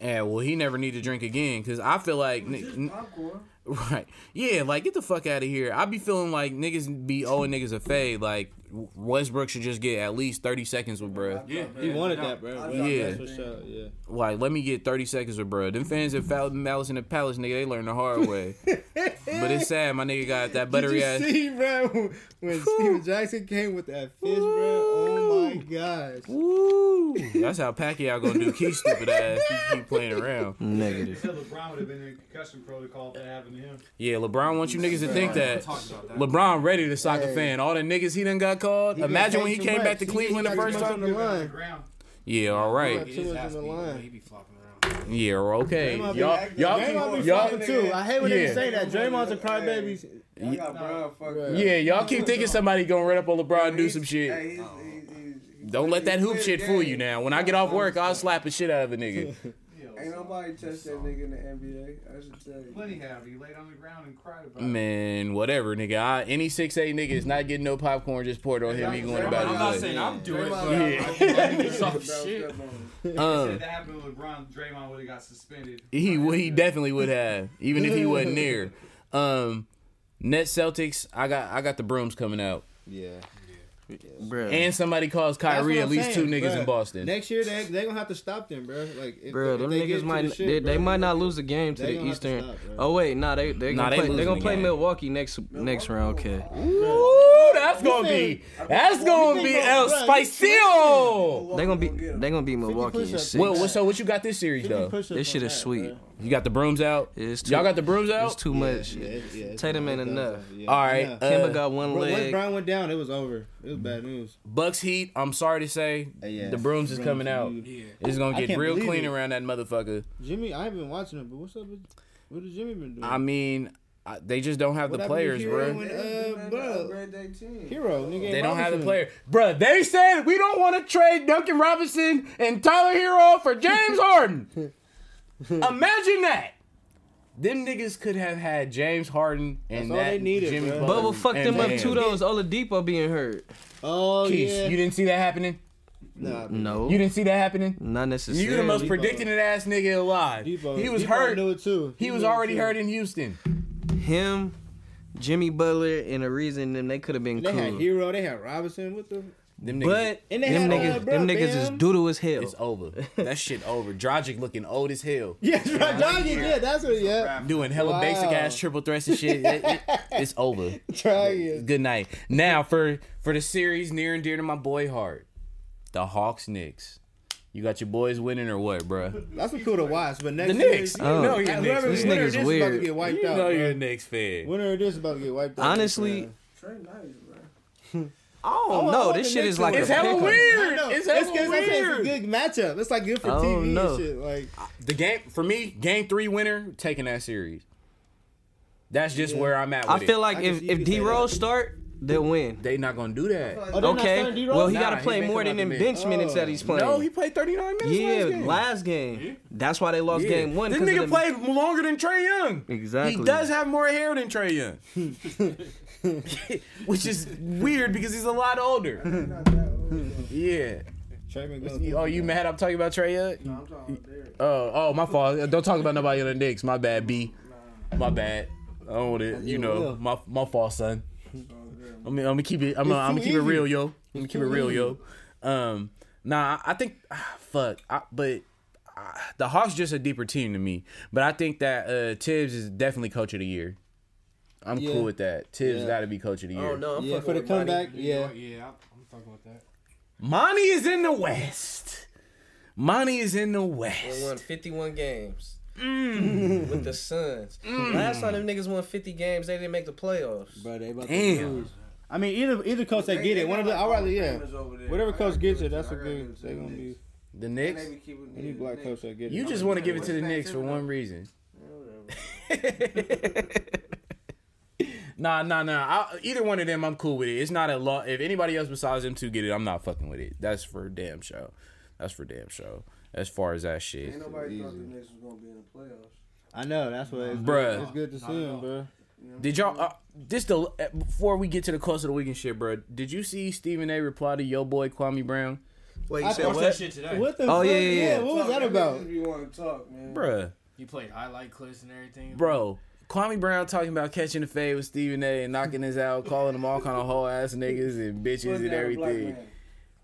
And well, he never need to drink again because I feel like, It's n- just popcorn. [laughs] right? Yeah, like get the fuck out of here. I'd be feeling like niggas be owing niggas a fade. Like Westbrook should just get at least thirty seconds with bruh. Yeah, He wanted that, bro. Yeah, Yeah. sure. Yeah. Like, let me get 30 seconds with bro. Them fans at Foul Malice in the Palace, nigga, they learned the hard [laughs] way. but it's sad, my nigga got that buttery Did ass. you see, bro, when Stephen Jackson came with that fish, bro? Oh my gosh. Woo! That's how Pacquiao gonna do Key stupid ass. He keep [laughs] playing around. Negative. said LeBron would have been in concussion protocol if that happened to him. Yeah, LeBron wants you niggas to think that. Talk about that. LeBron ready to sock a fan. All the niggas he done got called. He Imagine when he came much. back to He- Cleveland he the first time. the Give it on the line. ground. Yeah, all right. Too His much ass on the be- line. He be flopping around. Yeah, okay. Draymond be Y'all, acting- y'all, Draymond be keep, y'all, too. I hate when Yeah. they say that. Draymond's a crybaby. I got Brown fucked up. yeah, y'all keep thinking somebody gonna run up on LeBron and do some shit. Don't let that hoop shit fool you now. When I get off work, I'll slap the shit out of a nigga. [laughs] Ain't nobody touched that nigga in the NBA. I should tell you. Plenty have. He laid on the ground and cried about it. Man, whatever, nigga. I, any six eight nigga is not getting no popcorn just poured on him. He going about it. I'm not saying I'm doing it, but [laughs] Draymond- I think I need some Brown shit. step on. If Um, that happened with LeBron, Draymond would have got suspended. he he definitely would have, even if he wasn't near. [laughs] Um, Net Celtics. I got I got the brooms coming out, Yeah. Bruh. and somebody calls That's Kyrie at I'm least two niggas bruh. in Boston. Next year they they gonna have to stop them, bro. Like, if, Bro, if them they niggas might the shit, they, bro, they might not lose the game to the gonna Eastern. stop, oh wait, nah, they they Nah, gonna they play they losing gonna the play game. Milwaukee next next round. Okay. Ooh, that's gonna be that's gonna be El Spicio. They gonna be they gonna beat Milwaukee in What, what so what you got this series though? This shit is sweet. You got the brooms out. It's too, Y'all got the brooms out. It's too much. yeah, yeah, it's- Tatum ain't enough. yeah. All right, Yeah. Kemba uh, got one Bro, once leg. Brown went down, it was over. It was bad news. Bucks Heat. I'm sorry to say, Uh, yeah. the brooms is coming out. Yeah. It's gonna I get real clean it. around that motherfucker. Jimmy, I haven't been watching it, but what's up with what has Jimmy been doing? I mean, I, they just don't have What the players, Herro bro. when, They uh, bro, upgrade their team. Herro, nigga, They don't have the Robinson. player, bro. They said we don't want to trade Duncan Robinson and Tyler Herro for James [laughs] Harden. Imagine that. Them niggas could have had James Harden and That's all that they needed, Jimmy bro. Butler. Bubba fucked and them up Bam. too though. Is Oladipo being hurt? Oh Keith, yeah. you didn't see that happening. nah, No, You didn't see that happening. not necessarily. You the most Depot. predicting ass nigga alive. Depot, he was Depot hurt. Knew it too. He was knew it already too. hurt in Houston. Him, Jimmy Butler, and a reason them they could have been They had. Herro. They had Robinson. What the? Them niggas, But And they them had, niggas, bro, them niggas is Bam. doodle as hell. it's over. [laughs] that shit over. Dragic looking old as hell. [laughs] Yeah, Dragic. Yeah, that's what. Yeah, [laughs] Doing hella Wow. basic ass triple threats and shit. It- it- it's over. Dragic. Good night. Now for for the series near and dear to my boy heart, the Hawks Knicks. You got your boys winning or what, bruh? That's what cool to watch. But next The Knicks. year, Oh. You know you're a Knicks whoever This fan. nigga's this is about weird. to get wiped You out. know bro. you're a Knicks fan. Winner of this is about to get wiped out. Honestly, bro. Trae nice, bro. Oh, oh I no, want this shit is like. It's a hella pick 'em. weird. I know. It's hella it's, 'cause weird. It's a good matchup. It's like good for I don't TV know. and shit. Like The game for me, game three winner taking that series. That's just Yeah. where I'm at. With I it. feel like I if if D say Rose start, they'll win. They're not gonna do that. Oh, Okay, well he Nah, got to play more than out them bench bench. minutes that Oh. he's playing. No, he played 39 minutes. yeah, last game. last game. That's why they lost Yeah. game one. This nigga played longer than Trae Young. Exactly. He does have more hair than Trae Young, [laughs] [laughs] which is weird because he's a lot older. Not that old. Yeah. Trae been Oh, you mad? I'm talking about Trae Young. No, I'm talking about Derek. Oh, oh, my fault. Don't talk about nobody on the Knicks. My bad, B. My bad. I don't want it. You know, my my fault, son. I mean, I'm gonna keep it. I'm gonna, I'm gonna keep it real, yo. I'm gonna keep it real, yo. Um, nah, I think ah, fuck, I, but uh, the Hawks just a deeper team to me. But I think that uh, Thibs is definitely coach of the year. I'm Yeah. cool with that. Thibs Yeah. got to be coach of the year. Oh no, I'm Yeah, fucking for the with Monty. comeback. Yeah. yeah, I'm I'm fucking with that. Monty is in the West. Monty is in the They West. won 51 games. Mm. with the Suns. Mm. Last time them niggas won 50 games, they didn't make the playoffs. Bro, they about Damn. to lose. I mean, either either coach that They- get they it, one of the. like I rather yeah. gamers over there. Whatever I coach gets it, that's I a good. They the gonna be The And Knicks. they be keeping- any black coach that get it. You just want to give it to the What's Knicks for one them? reason. [laughs] [laughs] Knicks. Nah, nah, nah. I, either one of them, I'm cool with it. It's not a law. If anybody else besides them two get it, I'm not fucking with it. That's for damn show. That's for damn show. As far as that shit. Ain't nobody thought the Knicks was gonna be in the playoffs. I know that's what it's, Bruh. It's good to see him, bro. You know what Did y'all uh, this the uh, before we get to the close of the weekend shit, bro? Did you see Stephen A. reply to yo boy Kwame Brown, Wait, I you said thought Watch that what? shit today. What the? Oh, fuck? yeah, yeah, yeah. What was Talk, that about? You want to talk, man. Bruh, He played highlight clips and everything. Bro, Kwame Brown talking about catching the fade with Stephen A. and knocking his out, calling them all kind of whole ass niggas and bitches and down a black everything.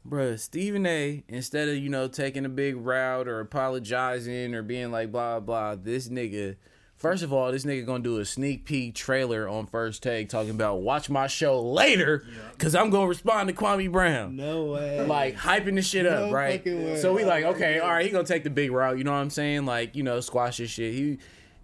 Bruh, Stephen A. Instead of you know taking a big route or apologizing or being like blah blah, this nigga. First of all, this nigga gonna do a sneak peek trailer on first take talking about watch my show later because I'm gonna respond to Kwame Brown. No way. Like hyping the shit up, No right? So we like, okay, all right, he gonna take the big route. You know what I'm saying? Like, you know, squash his shit. He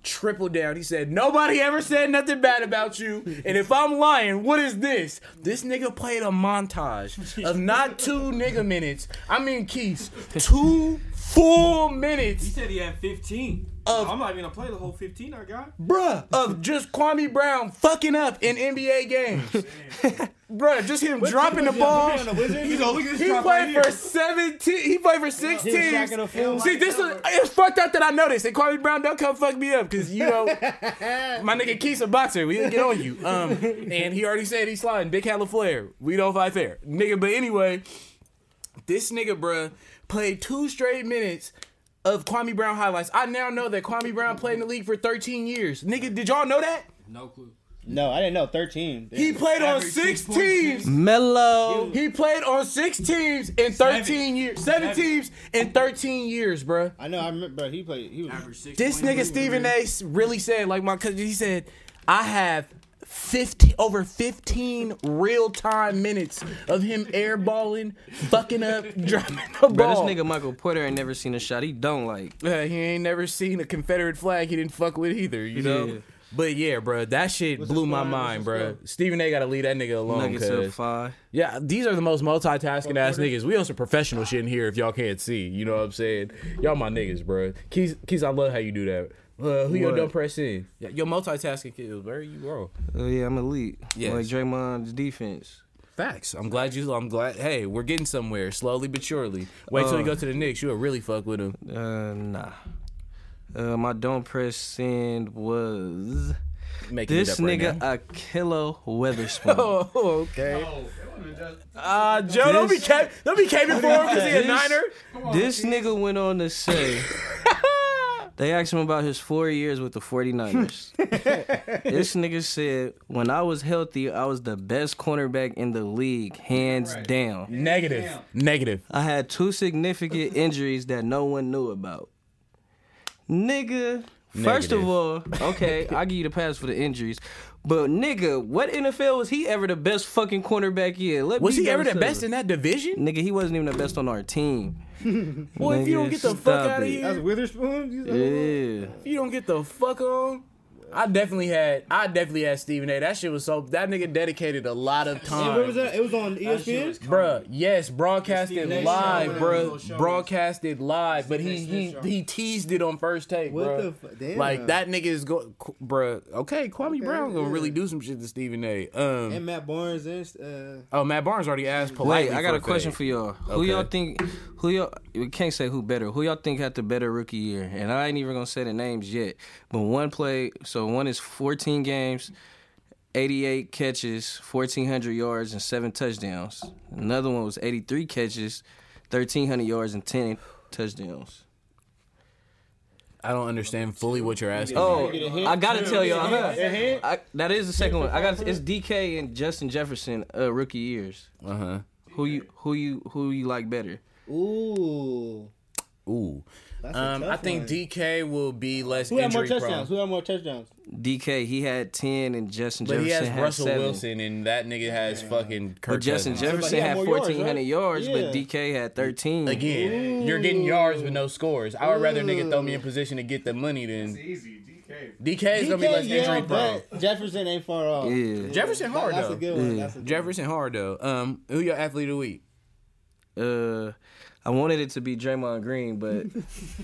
tripled down. He said, nobody ever said nothing bad about you. And if I'm lying, what is this? This nigga played a montage of not two nigga minutes. I mean, Keys, two full minutes. He said he had 15. Of- I'm not even gonna play the whole 15 I got. bruh, of just Kwame Brown fucking up in NBA games. [laughs] bruh, just him dropping the ball. On the Wizards? He's look at this He drop played for here. 17. He played for six He was teams. shacking a fool. See, this is it's fucked up that I noticed. this. And Kwame Brown, don't come fuck me up because you know [laughs] my nigga Keith's a boxer. We didn't get on you. Um, and he already said he's sliding. Big hella flare. We don't fight fair, nigga. But anyway, this nigga, bruh, played two straight minutes. Of Kwame Brown highlights. I now know that Kwame Brown played in the league for 13 years. Nigga, did y'all know that? No clue. No, I didn't know. Thirteen. He played on Average six 6.6. teams. Mellow. He played on six teams in 13 Seven. years. Seven, Seven. teams in 13 years, bruh. I know. I remember. Bro, he played. He was. Average six. This nigga Stephen A. really said, like my cousin, he said, I have 15 over 15 real time minutes of him airballing, fucking up, [laughs] dropping the Bro, this nigga Michael Porter ain't never seen a shot he don't like. Uh, he ain't never seen a Confederate flag he didn't fuck with either, you know? Yeah. But yeah, bro, that shit What's blew my score? mind, bro. the bruh. score? Stephen A. got to leave that nigga alone. Nuggets cuz. up five. Yeah, these are the most multitasking ass niggas. We on some professional shit in here if y'all can't see. You know what I'm saying? Y'all my niggas, bro. Keys, Keys, I love how you do that. Uh, who your What? dumb press in? Yeah, your multitasking kills, where you bro. Oh yeah, I'm elite. Yes. Like Draymond's defense. Facts. I'm glad you. I'm glad. Hey, we're getting somewhere slowly but surely. Wait till Uh, we go to the Knicks. You'll really fuck with him. Uh, nah. Uh, my don't press send was Making this it up right nigga now. Ahkello Witherspoon. [laughs] Oh, okay. Oh, just. Uh, Joe, don't be This- cap- don't be caping for him because he a This- Niner. this nigga went on to say [laughs] they asked him about his four years with the 49ers. [laughs] this nigga said, When I was healthy, I was the best cornerback in the league, hands Right. down. Negative. Damn. Negative. I had two significant injuries that no one knew about. Nigga, first of all, okay, I give you the pass for the injuries. But nigga, what NFL was he ever the best fucking cornerback in? Let Was me he ever the best in that division? Nigga, he wasn't even the best on our team. Boy, if you don't get the fuck stop out of it. That was Witherspoon. You? Yeah. if you don't get the fuck on. I definitely had, I definitely had Stephen A. That shit was so. That nigga dedicated a lot of Hey, where was time. that? It was on E That shit was ESPN. Bruh, yes, broadcasted Stephen live, show, bruh. little show. Broadcasted live, but he Stephen he he teased it on first take, What bruh. the fu- damn. Like that nigga is go, bruh. Okay, Kwame Okay, Brown gonna yeah. really do some shit to Stephen A. Um, And Matt Barnes and uh, oh, Matt Barnes already asked politely. Wait, I got for a question fade. for y'all. Who Okay. y'all think? Who y'all? We can't say who better. Who y'all think had the better rookie year? And I ain't even gonna say the names yet. But one play. So one is 14 games, 88 catches, 1,400 yards, and seven touchdowns. Another one was 83 catches, 1,300 yards, and 10 touchdowns. I don't understand fully what you're asking. Oh, Get a hint? I gotta tell y'all. A? I, that is the second one. I got it's DK and Justin Jefferson uh, rookie years. Uh huh. Who you who you who you like better? ooh. Ooh. Um, I think one. DK will be less Who had more injury touchdowns? prone. Who had more touchdowns? DK, he had ten, and Justin But Jefferson he has had Russell seven. Wilson, and that nigga has fucking Kirk But Justin Cousins. Jefferson he had had more yards, fourteen hundred right? yards, Yeah. but DK had thirteen. Again, you're getting yards with no scores. I would rather nigga throw me in position to get the money than. It's than easy. DK. DK is gonna be less yeah, injury prone. but Jefferson ain't far off. Yeah. Jefferson hard That's though. a good one. Yeah. That's a good Jefferson hard though. Um, who your athlete of the week? Uh, I wanted it to be Draymond Green, but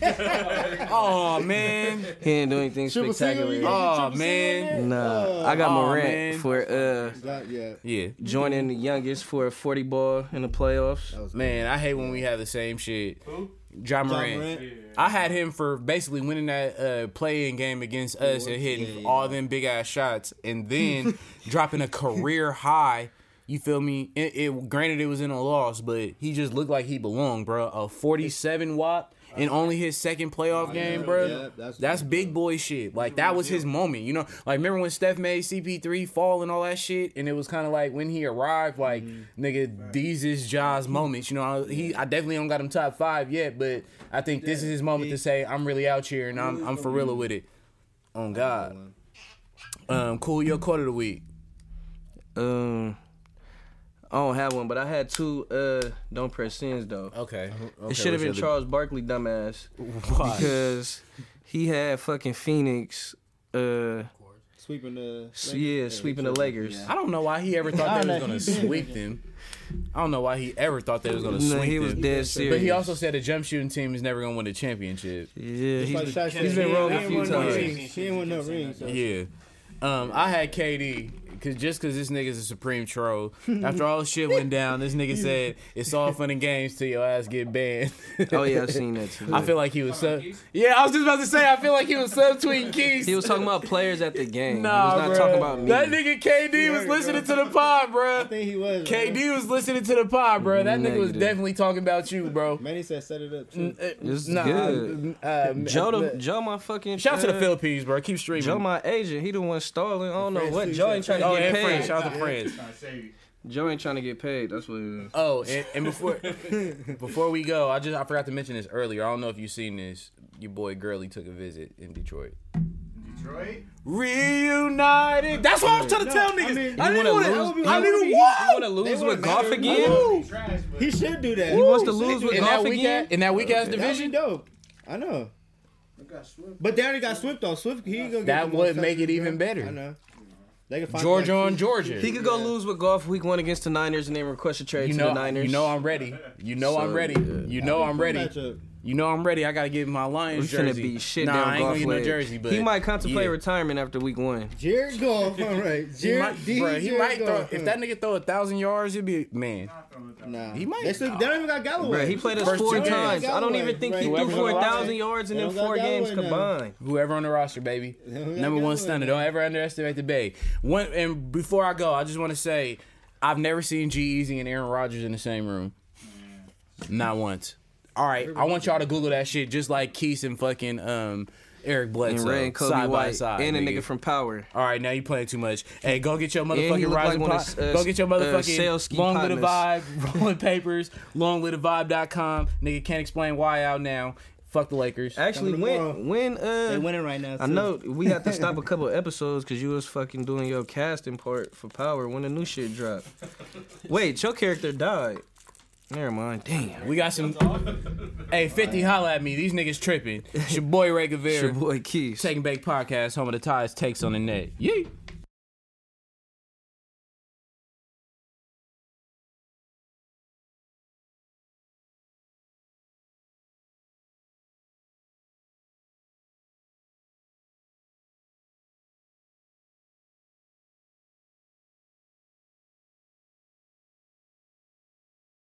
[laughs] Oh man, he didn't do anything Triple spectacular. you Oh, man. in there? Nah, I got Oh, Morant man. for uh one. Got- yeah. yeah. joining the youngest for a forty ball in the playoffs. Man, I hate when we have the same shit. Who? John John Morant. Morant. I had him for basically winning that uh, playing game against us and hitting Yeah, yeah. all them big ass shots, and then [laughs] dropping a career high. You feel me? It, it granted it was in a loss, but he just looked like he belonged, bro. A forty-seven watt in only his second playoff game, bro. Yeah, that's- that's, big boy shit. Like that was his moment, you know. Like remember when Steph made CP3 fall and all that shit, and it was kind of like when he arrived, like nigga, these is Ja's moments. You know, he I definitely don't got him top five yet, but I think this is his moment to say I'm really out here and I'm I'm for real with it. On God. Um, cool. Your quarter of the week. Um, I don't have one, but I had two. Uh, don't press sins though. Okay. it should have been Charles Barkley, dumbass, [laughs] Why? because he had fucking Phoenix. Uh, Sweeping the. s- yeah, sweeping the Lakers. I don't know why he ever thought I they was gonna sweep them. I don't know why he ever thought they was gonna No, sweep he was them. dead serious. But he also said a jump shooting team is never gonna win a championship. yeah, Like he's, Shaq said, he's been he wrong a few times. rings. He ain't won no rings. so- Yeah. Um, I had KD cause just cause this nigga's a supreme troll. [laughs] After all the shit went down, this nigga said it's all fun and games till your ass get banned. Oh yeah, I've seen that [laughs] too. I feel like he was sub. Yeah, I was just about to say I feel like he was subtweeting [laughs] Keith. he was talking about players at the game. Nah, he was not bruh. talking about me. That nigga KD was heard, listening bro. to the pod, bro. I bro. think he was. bro. KD was listening to the pod, bro. That nigga was definitely talking about you, bro. Manny said set it up too. It's Nah, good. uh, Joe, uh, the, Joe, my fucking. Shout out to the uh, Philippines, bro. Keep streaming. Joe, my agent, he the one stalling. I don't know what. Joe ain't trying to oh, get and paid. friends. Shout out to friends. Trying to save you. Joe ain't trying to get paid. That's what it is. Oh, and, and before [laughs] before we go, I just I forgot to mention this earlier. I don't know if you've seen this. Your boy Gurley took a visit in Detroit. Detroit. Reunited. That's what I was trying to tell niggas. I, I didn't wanna want lose- to. I didn't You want want to lose with Goff again? Trash, He should do that. He wants to lose with in Goff that again? ass, in that weak ass That'd be division. dope. I know. But they already got Swift though. Swift, he ain't gonna That the would make it even better. I know. They can find Georgia like, on Georgia. He could go lose with Goff week one against the Niners and then request a trade You to know, the Niners. you know I'm ready. You know I'm ready. yeah. You know I'm ready. Matchup. You know I'm ready. I gotta give my Lions finna jersey. be shit nah, down I ain't gonna get no jersey, but he might contemplate yeah. retirement after week one. Jared Goff, all right. [laughs] He Jared, might, D. bruh, he Jared might throw. If that nigga throw a thousand yards, it'd be man. Nah, He might- They, still, they don't even got Golladay. Bro, he played us First four two games. times. I don't even think he Right. threw Whoever's for a on the roster. thousand yards in them four games Golladay now. combined. Whoever on the roster, baby. Number one stunner. Don't ever underestimate the Bay. One and before I go, I just want to say, I've never seen G-Eazy and Aaron Rodgers in the same room. Not once. All right, I want y'all to Google that shit, just like Keith and fucking um Eric And Bledsoe, Ray and Kobe side by White side, and a nigga. nigga from Power. All right, now you playing too much. Hey, go get your And he motherfucking look like rising one pot. of, uh, go get your uh, motherfucking Saleski long live the vibe, [laughs] rolling papers, longlivthevibe.com. Nigga can't explain why out now. Fuck the Lakers. Actually, Coming tomorrow. when when uh They winning right now. I know we had to stop a [laughs] couple episodes because you was fucking doing your casting part for Power when the new shit dropped. Wait, your character died. Never mind. Damn. We got some. hey, 50, holla at me. These niggas tripping. It's your boy Ray [laughs] It's your boy Keith. Taking Back Podcast, home of the ties, takes on the net. Yee.